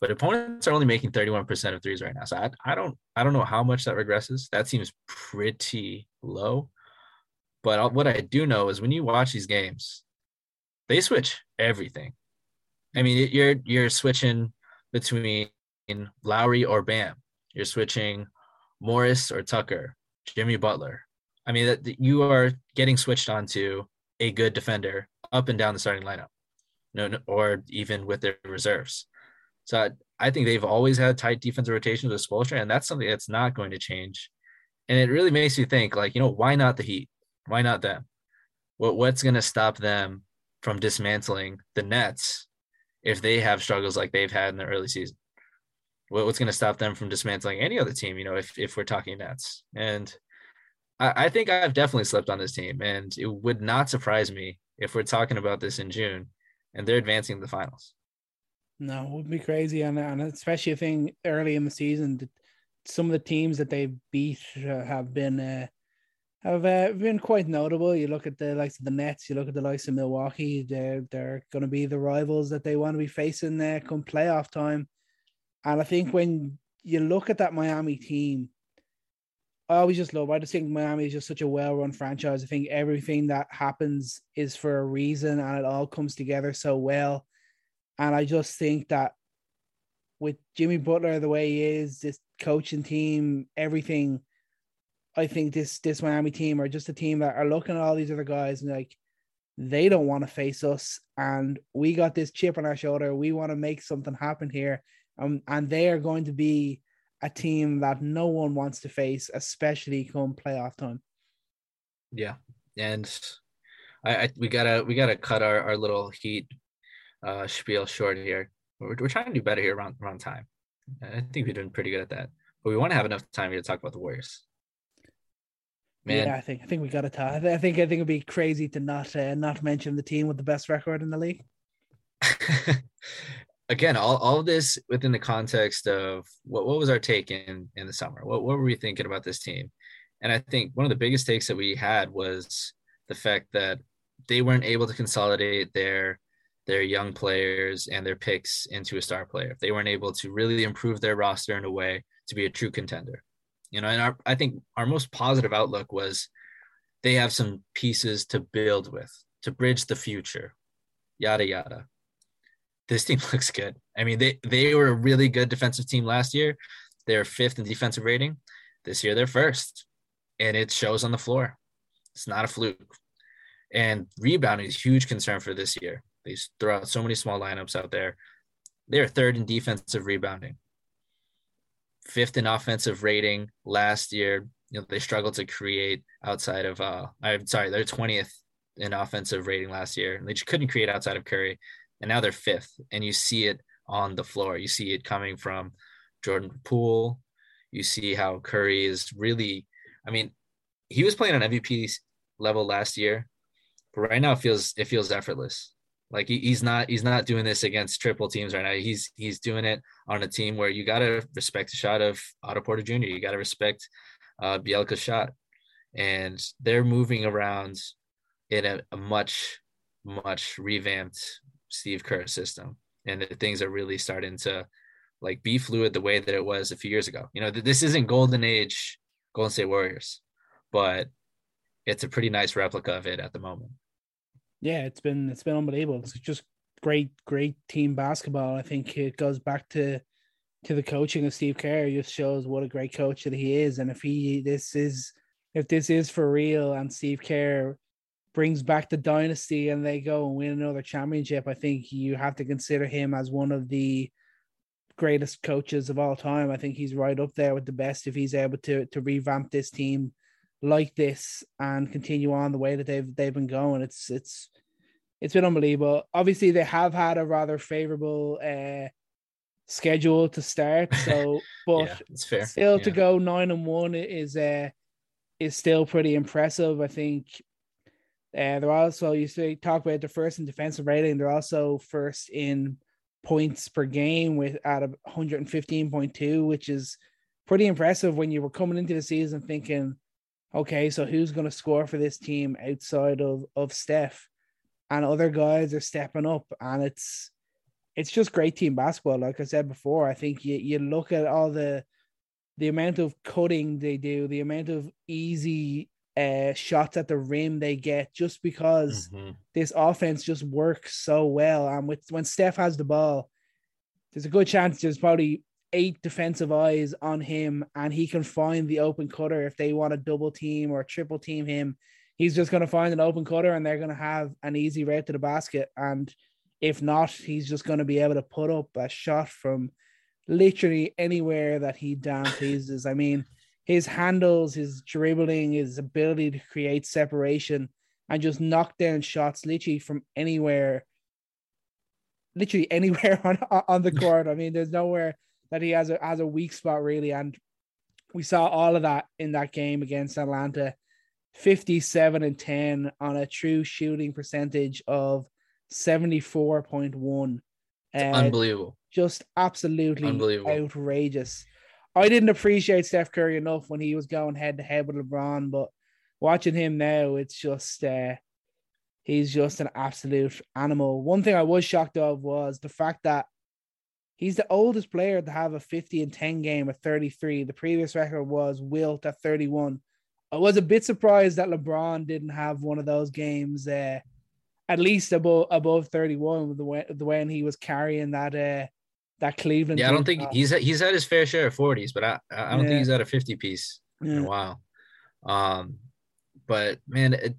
But opponents are only making 31% of threes right now. So I, I don't I don't know how much that regresses. That seems pretty low. But what I do know is when you watch these games, they switch everything. I mean, you're you're switching between Lowry or Bam. You're switching Morris or Tucker, Jimmy Butler. I mean, that you are getting switched onto a good defender up and down the starting lineup, no, or even with their reserves. So I, I think they've always had tight defensive rotations with Spoelstra, and that's something that's not going to change. And it really makes you think, like, you know, why not the Heat? Why not them? What what's going to stop them from dismantling the Nets if they have struggles like they've had in the early season? What, What's going to stop them from dismantling any other team? You know, if if we're talking Nets, and I, I think I've definitely slept on this team, and it would not surprise me if we're talking about this in June, and they're advancing the finals. No, it would be crazy, and and especially a thing early in the season, some of the teams that they beat have been uh, have uh, been quite notable. You look at the likes of the Nets, you look at the likes of Milwaukee. They're they're going to be the rivals that they want to be facing there come playoff time. And I think when you look at that Miami team, I always just love. I just think Miami is just such a well-run franchise. I think everything that happens is for a reason, and it all comes together so well. And I just think that with Jimmy Butler the way he is, this coaching team, everything I think this this Miami team are just a team that are looking at all these other guys and like they don't want to face us, and we got this chip on our shoulder. We want to make something happen here, um, and they are going to be a team that no one wants to face, especially come playoff time. Yeah, and I, I we gotta we gotta cut our, our little heat uh, spiel short here. We're, we're trying to do better here around around time. I think we're doing pretty good at that, but we want to have enough time here to talk about the Warriors. Man. Yeah, I think I think we got to talk. I think I think it'd be crazy to not uh, not mention the team with the best record in the league. [LAUGHS] Again, all, all of this within the context of what, what was our take in in the summer? What what were we thinking about this team? And I think one of the biggest takes that we had was the fact that they weren't able to consolidate their their young players and their picks into a star player. If they weren't able to really improve their roster in a way to be a true contender you know, and our, I think our most positive outlook was they have some pieces to build with to bridge the future, yada yada. This team [LAUGHS] looks good. I mean, they they were a really good defensive team last year. They're fifth in defensive rating. This year they're first. and it shows on the floor. It's not a fluke. And rebounding is huge concern for this year. They throw out so many small lineups out there. They're third in defensive rebounding, fifth in offensive rating last year. You know, they struggled to create outside of uh I'm sorry, they're 20th in offensive rating last year. And they just couldn't create outside of Curry. And now they're fifth. And you see it on the floor. You see it coming from Jordan Poole. You see how Curry is really, I mean, he was playing on MVP level last year, but right now it feels it feels effortless. Like he, he's not he's not doing this against triple teams right now. He's he's doing it on a team where you gotta respect the shot of Otto Porter Jr. You gotta respect uh, Bjelica's shot, and they're moving around in a, a much much revamped Steve Kerr system, and the things are really starting to like be fluid the way that it was a few years ago. You know, this isn't golden age Golden State Warriors, but it's a pretty nice replica of it at the moment. Yeah, it's been it's been unbelievable. It's just great, great team basketball. I think it goes back to to the coaching of Steve Kerr. It just shows what a great coach that he is. And if he this is if this is for real and Steve Kerr brings back the dynasty and they go and win another championship, I think you have to consider him as one of the greatest coaches of all time. I think he's right up there with the best if he's able to to revamp this team like this and continue on the way that they've they've been going. It's it's it's been unbelievable. Obviously, they have had a rather favorable uh, schedule to start. So, [LAUGHS] but yeah, it's fair. Still, yeah. to go nine and one is uh is still pretty impressive. I think. Uh, they're also you say talk about the first in defensive rating. They're also first in points per game with at 115.2, which is pretty impressive when you were coming into the season thinking, okay, so who's going to score for this team outside of of Steph? And other guys are stepping up, and it's it's just great team basketball. Like I said before, I think you you look at all the the amount of cutting they do, the amount of easy uh, shots at the rim they get just because mm-hmm. this offense just works so well. And with when Steph has the ball, there's a good chance there's probably eight defensive eyes on him, and he can find the open cutter if they want to double team or triple team him. He's just going to find an open cutter, and they're going to have an easy route to the basket. And if not, he's just going to be able to put up a shot from literally anywhere that he damn pleases. I mean his handles, his dribbling, his ability to create separation and just knock down shots literally from anywhere, literally [LAUGHS] anywhere on on the court. I mean, there's nowhere that he has a has a weak spot really, and we saw all of that in that game against Atlanta. 57 and 10 on a true shooting percentage of 74.1. Uh, unbelievable. Just absolutely unbelievable. outrageous. I didn't appreciate Steph Curry enough when he was going head to head with LeBron, but watching him now, it's just uh, he's just an absolute animal. One thing I was shocked of was the fact that he's the oldest player to have a 50 and 10 game at 33. The previous record was Wilt at 31. I was a bit surprised that LeBron didn't have one of those games uh, at least above above 31 with the way the way he was carrying that uh, that Cleveland. Yeah, I don't think off. he's he's had his fair share of forties, but I I don't yeah. think he's had a fifty piece yeah. in a while. Um, but man, it,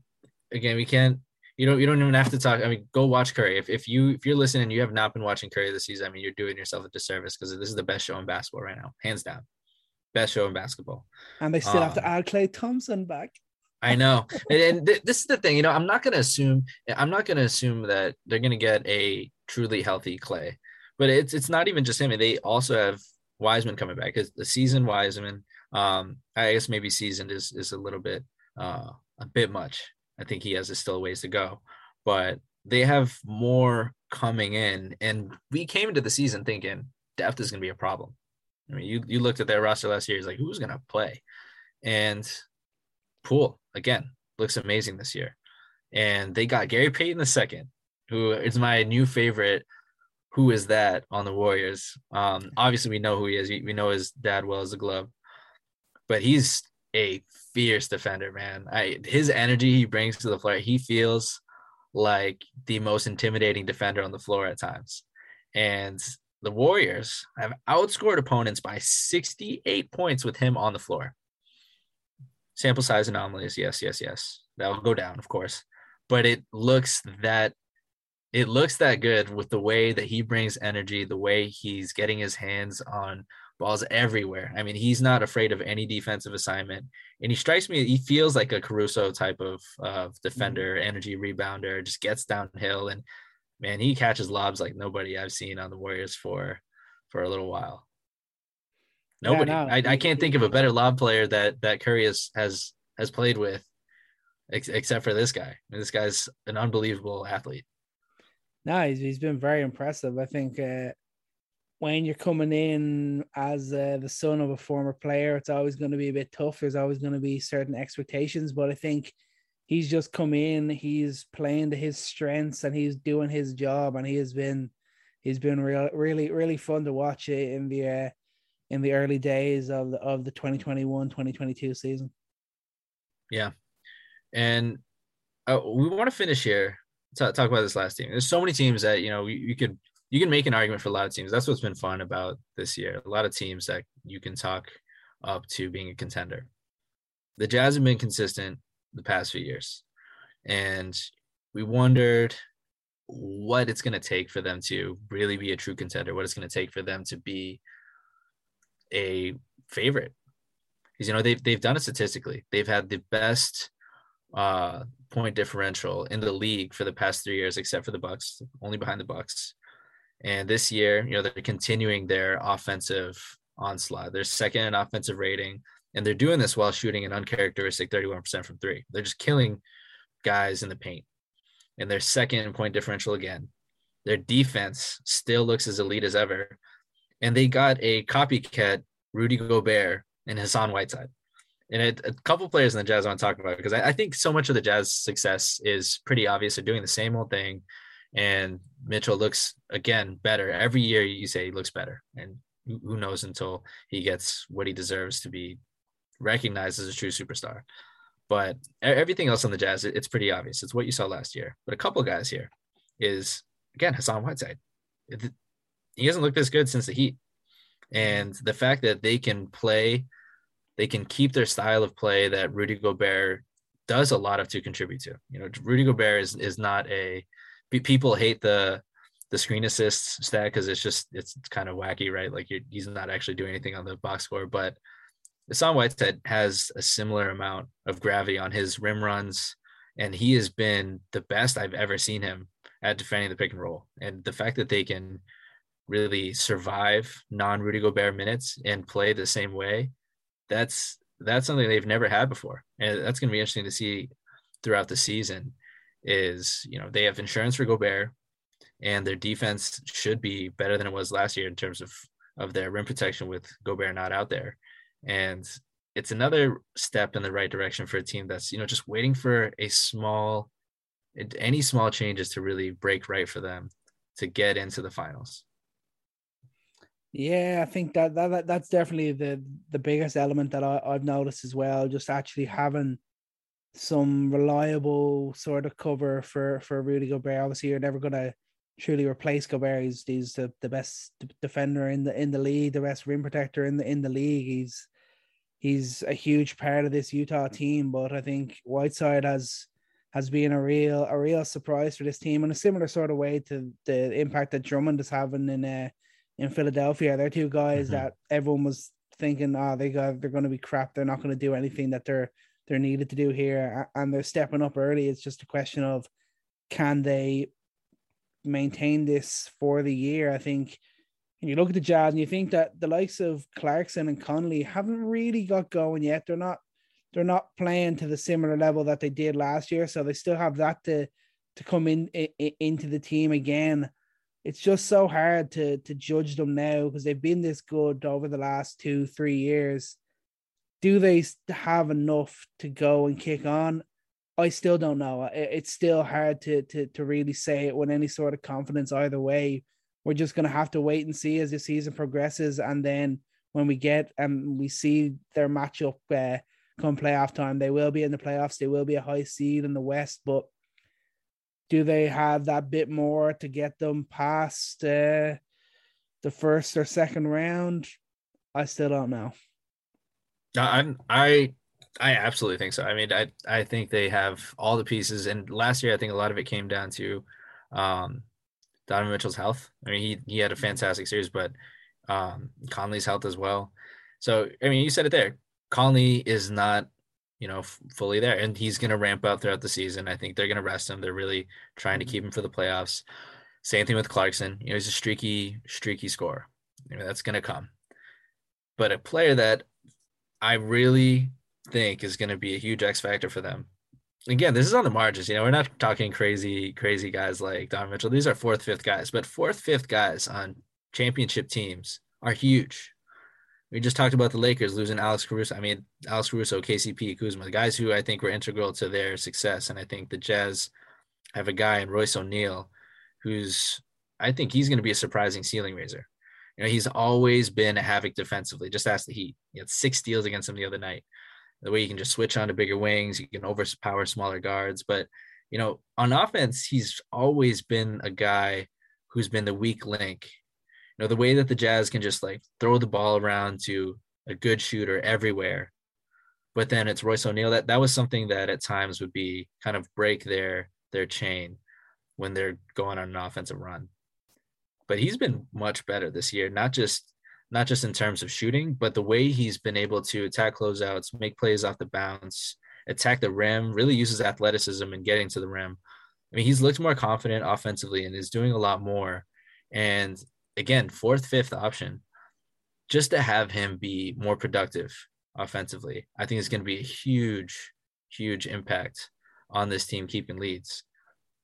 again, we can't. You don't. You don't even have to talk. I mean, go watch Curry. If, if you if you're listening, you have not been watching Curry this season. I mean, you're doing yourself a disservice because this is the best show in basketball right now, hands down. Best show in basketball. And they still um, have to um, add Klay Thompson back. I know, and, and th- this is the thing. You know, I'm not going to assume. I'm not going to assume that they're going to get a truly healthy Klay. but it's it's not even just him. They also have Wiseman coming back because the season Wiseman, um, I guess maybe seasoned is is a little bit uh, a bit much. I think he has still ways to go, but they have more coming in, and we came into the season thinking depth is going to be a problem. I mean, you you looked at their roster last year. It's like who's going to play, and Poole again looks amazing this year, and they got Gary Payton the second, who is my new favorite who is that on the Warriors. Um, obviously, we know who he is. We know his dad well as a glove, but he's a fierce defender, man. I his energy he brings to the floor. He feels like the most intimidating defender on the floor at times. And the Warriors have outscored opponents by 68 points with him on the floor. sample size anomalies. Yes, yes, yes. That will go down, of course. But it looks that it looks that good with the way that he brings energy, the way he's getting his hands on balls everywhere. I mean, he's not afraid of any defensive assignment, and he strikes me. He feels like a Caruso type of uh, defender, mm-hmm. energy rebounder. Just gets downhill, and man, he catches lobs like nobody I've seen on the Warriors for for a little while. Nobody. Yeah, no, I, I can't think of a better lob player that that Curry has has has played with, ex- except for this guy. I mean, this guy's an unbelievable athlete. No, he's, he's been very impressive. I think uh, when you're coming in as uh, the son of a former player, it's always going to be a bit tough. There's always going to be certain expectations, but I think he's just come in, he's playing to his strengths, and he's doing his job, and he has been he's been real, really, really fun to watch it in the uh, in the early days of the, of the 2021-2022 season. Yeah, and uh, we want to finish here. Talk, talk about this last team. There's so many teams that you know you, you could you can make an argument for a lot of teams. That's what's been fun about this year. A lot of teams that you can talk up to being a contender. The Jazz have been consistent the past few years, and we wondered what it's going to take for them to really be a true contender. What it's going to take for them to be a favorite. Because you know they've they've done it statistically. They've had the best uh, point differential in the league for the past three years, except for the Bucks, only behind the Bucks. And this year, you know, they're continuing their offensive onslaught. They're second in offensive rating, and they're doing this while shooting an uncharacteristic 31% from three. They're just killing guys in the paint. And they're second point differential again. Their defense still looks as elite as ever. And they got a copycat Rudy Gobert and Hassan Whiteside. And it, a couple players in the Jazz I want to talk about because I, I think so much of the Jazz success is pretty obvious. They're doing the same old thing and Mitchell looks again better every year. You say he looks better, and who knows until he gets what he deserves to be recognized as a true superstar. But everything else on the Jazz, it's pretty obvious. It's what you saw last year. But a couple guys here is again Hassan Whiteside. He hasn't looked this good since the Heat, and the fact that they can play, they can keep their style of play that Rudy Gobert does a lot of to contribute to. You know, Rudy Gobert is is not a people hate the the screen assists stat because it's just it's kind of wacky, right? Like he's not actually doing anything on the box score, but Hassan Whiteside has a similar amount of gravity on his rim runs, and he has been the best I've ever seen him at defending the pick and roll. And the fact that they can really survive non Rudy Gobert minutes and play the same way, that's that's something they've never had before, and that's going to be interesting to see throughout the season is you know they have insurance for Gobert, and their defense should be better than it was last year in terms of of their rim protection with Gobert not out there, and it's another step in the right direction for a team that's you know just waiting for a small any small changes to really break right for them to get into the finals. Yeah, I think that, that that's definitely the the biggest element that I, I've noticed as well. Just actually having some reliable sort of cover for for Rudy Gobert. Obviously, you're never gonna truly replace Gobert. He's, he's the, the best defender in the in the league, the best rim protector in the in the league. He's he's a huge part of this Utah team. But I think Whiteside has has been a real a real surprise for this team in a similar sort of way to the impact that Drummond is having in uh, in Philadelphia. They're two guys mm-hmm. that everyone was thinking, oh, they got they're going to be crap. They're not going to do anything that they're they're needed to do here, and they're stepping up early. It's just a question of can they maintain this for the year. I think and you look at the Jazz and you think that the likes of Clarkson and Conley haven't really got going yet. They're not they're not playing to the similar level that they did last year, so they still have that to to come in, in into the team again. It's just so hard to to judge them now because they've been this good over the last two three years do they have enough to go and kick on? I still don't know. It's still hard to to to really say it with any sort of confidence either way. We're just gonna have to wait and see as the season progresses, and then when we get and um, we see their matchup uh, come playoff time, they will be in the playoffs. They will be a high seed in the West, but do they have that bit more to get them past uh, the first or second round? I still don't know. I'm I I absolutely think so. I mean, I I think they have all the pieces, and last year I think a lot of it came down to um, Donovan Mitchell's health. I mean, he he had a fantastic series, but um, Conley's health as well. So I mean, you said it there. Conley is not, you know, f- fully there, and he's going to ramp up throughout the season. I think they're going to rest him. They're really trying to keep him for the playoffs. Same thing with Clarkson. You know, he's a streaky, streaky scorer. You know, that's going to come. But a player that I really think is going to be a huge X factor for them. Again, this is on the margins. You know, we're not talking crazy, crazy guys like Don Mitchell. These are fourth, fifth guys, but fourth, fifth guys on championship teams are huge. We just talked about the Lakers losing Alex Caruso. I mean, Alex Caruso, KCP, Kuzma, the guys who I think were integral to their success. And I think the Jazz have a guy in Royce O'Neale who's, I think he's going to be a surprising ceiling raiser. You know, he's always been a havoc defensively. Just ask the Heat. He had six steals against him the other night. The way you can just switch on to bigger wings, you can overpower smaller guards. But, you know, on offense, he's always been a guy who's been the weak link you know the way that the Jazz can just like throw the ball around to a good shooter everywhere, but then it's Royce O'Neale. That that was something that at times would be kind of break their their chain when they're going on an offensive run. But he's been much better this year, not just not just in terms of shooting, but the way he's been able to attack closeouts, make plays off the bounce, attack the rim, really uses athleticism and getting to the rim. I mean, he's looked more confident offensively and is doing a lot more. And again, fourth, fifth option, just to have him be more productive offensively, I think is going to be a huge, huge impact on this team keeping leads.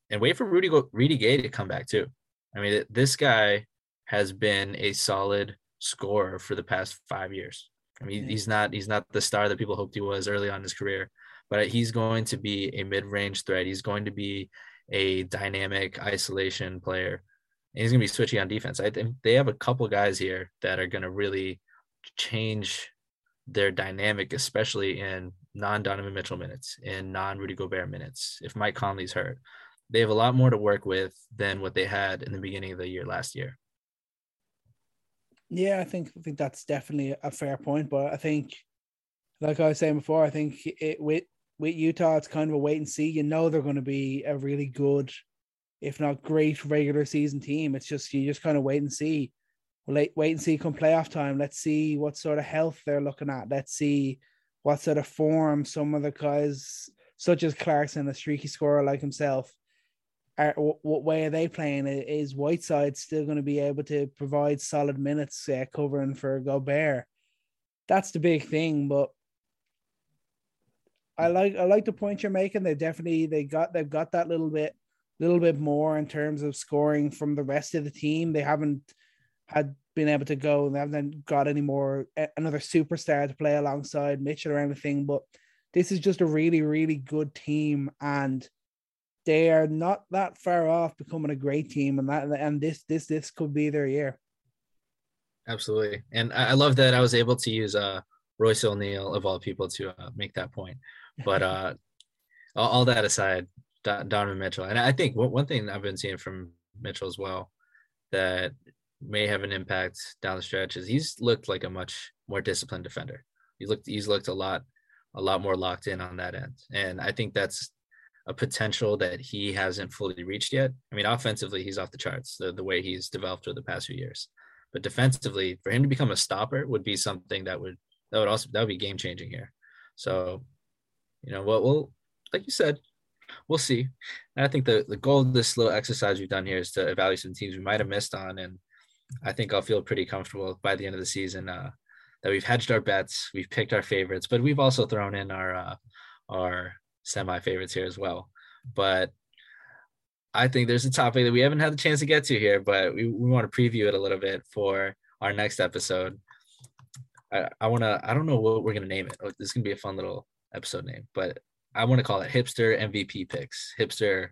And wait for Rudy Rudy Gay to come back too. I mean, this guy has been a solid scorer for the past five years. I mean, mm-hmm. he's not he's not the star that people hoped he was early on in his career, but he's going to be a mid-range threat. He's going to be a dynamic isolation player And he's going to be switching on defense. I think they have a couple guys here that are going to really change their dynamic, especially in non Donovan Mitchell minutes, in non Rudy Gobert minutes. If Mike Conley's hurt, they have a lot more to work with than what they had in the beginning of the year last year. Yeah, I think I think that's definitely a fair point, but I think, like I was saying before, I think it with with Utah, it's kind of a wait and see. You know, they're going to be a really good if not great regular season team. It's just you just kind of wait and see. Wait, wait and see come playoff time. Let's see what sort of health they're looking at. Let's see what sort of form some of the guys, such as Clarkson, a streaky scorer like himself, are, what way are they playing? Is Whiteside still going to be able to provide solid minutes uh, covering for Gobert? That's the big thing. But I like I like the point you're making. They definitely they got they've got that little bit little bit more in terms of scoring from the rest of the team. They haven't had been able to go and they haven't got any more another superstar to play alongside Mitchell or anything. But this is just a really, really good team, and they are not that far off becoming a great team. And that and this this this could be their year. Absolutely, and I love that I was able to use uh Royce O'Neale of all people to uh, make that point. But [LAUGHS] uh, all that aside, Donovan Mitchell. And I think one thing I've been seeing from Mitchell as well that may have an impact down the stretch is he's looked like a much more disciplined defender. He's looked he's looked a lot a lot more locked in on that end. And I think that's a potential that he hasn't fully reached yet. I mean, offensively, he's off the charts, the, the way he's developed over the past few years. But defensively, for him to become a stopper would be something that would that would also that would be game changing here. So, you know, what we'll like you said, we'll see. And I think the, the goal of this little exercise we've done here is to evaluate some teams we might have missed on. And I think I'll feel pretty comfortable by the end of the season uh, that we've hedged our bets, we've picked our favorites, but we've also thrown in our uh, our semi favorites here as well. But I think there's a topic that we haven't had the chance to get to here, but we, we want to preview it a little bit for our next episode. I, I want to, I don't know what we're going to name it. This is going to be a fun little episode name, but I want to call it hipster MVP picks, hipster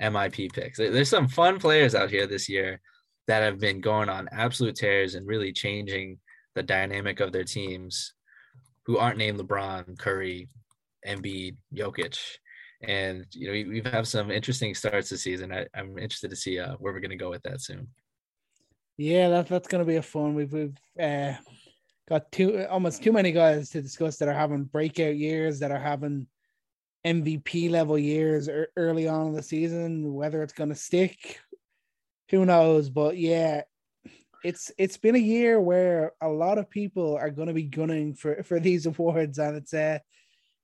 MIP picks. There's some fun players out here this year that have been going on absolute tears and really changing the dynamic of their teams who aren't named LeBron, Curry, Embiid, Jokic. And, you know, we, have have some interesting starts this season. I, am interested to see uh, where we're going to go with that soon. Yeah, that, that's going to be a fun. We've, we've uh, got too almost too many guys to discuss that are having breakout years, that are having MVP level years early on in the season. Whether it's going to stick, who knows? But yeah, it's it's been a year where a lot of people are going to be gunning for for these [LAUGHS] awards, and it's uh,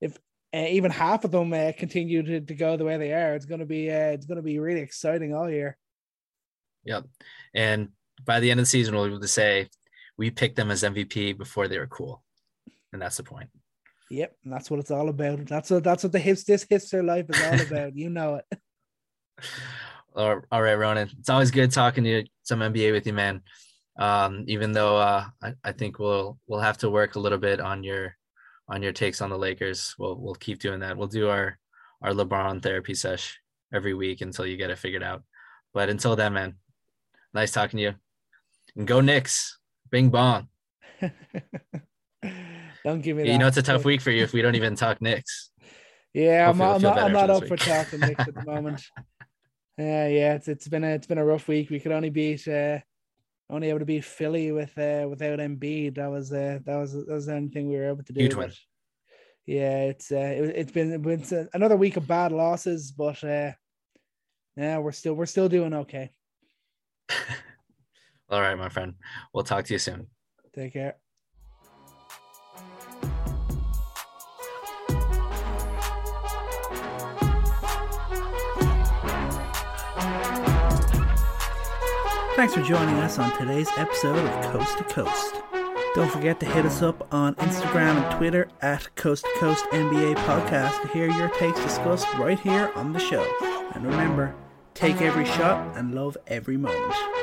if uh, even half of them uh, continue to, to go the way they are, it's going to be uh, it's going to be really exciting all year. Yep, and by the end of the season, we'll be able to say we picked them as MVP before they were cool, and that's the point. Yep, and that's what it's all about. That's what that's what the hips this hipster life is all about. you know it. [LAUGHS] all right, Ronan. It's always good talking to you, some NBA with you, man. Um, even though uh, I, I think we'll we'll have to work a little bit on your on your takes on the Lakers. We'll we'll keep doing that. We'll do our our LeBron therapy sesh every week until you get it figured out. But until then, man, nice talking to you. And go Knicks. Bing bong. [LAUGHS] don't give me yeah, You know, it's a tough week for you if we don't even talk Knicks. [LAUGHS] Yeah, I'm, I'm not, I'm not up for talking Knicks at the moment. [LAUGHS] Yeah, uh, yeah, it's it's been a it's been a rough week. We could only beat uh, only able to beat Philly with uh without Embiid. That was uh that was that was the only thing we were able to do. Huge win. Yeah, it's uh it, has been it's another week of bad losses, but uh yeah, we're still we're still doing okay. [LAUGHS] All right, my friend. We'll talk to you soon. Take care. Thanks for joining us on today's episode of Coast to Coast. Don't forget to hit us up on Instagram and Twitter at Coast to Coast NBA Podcast to hear your takes discussed right here on the show. And remember, take every shot and love every moment.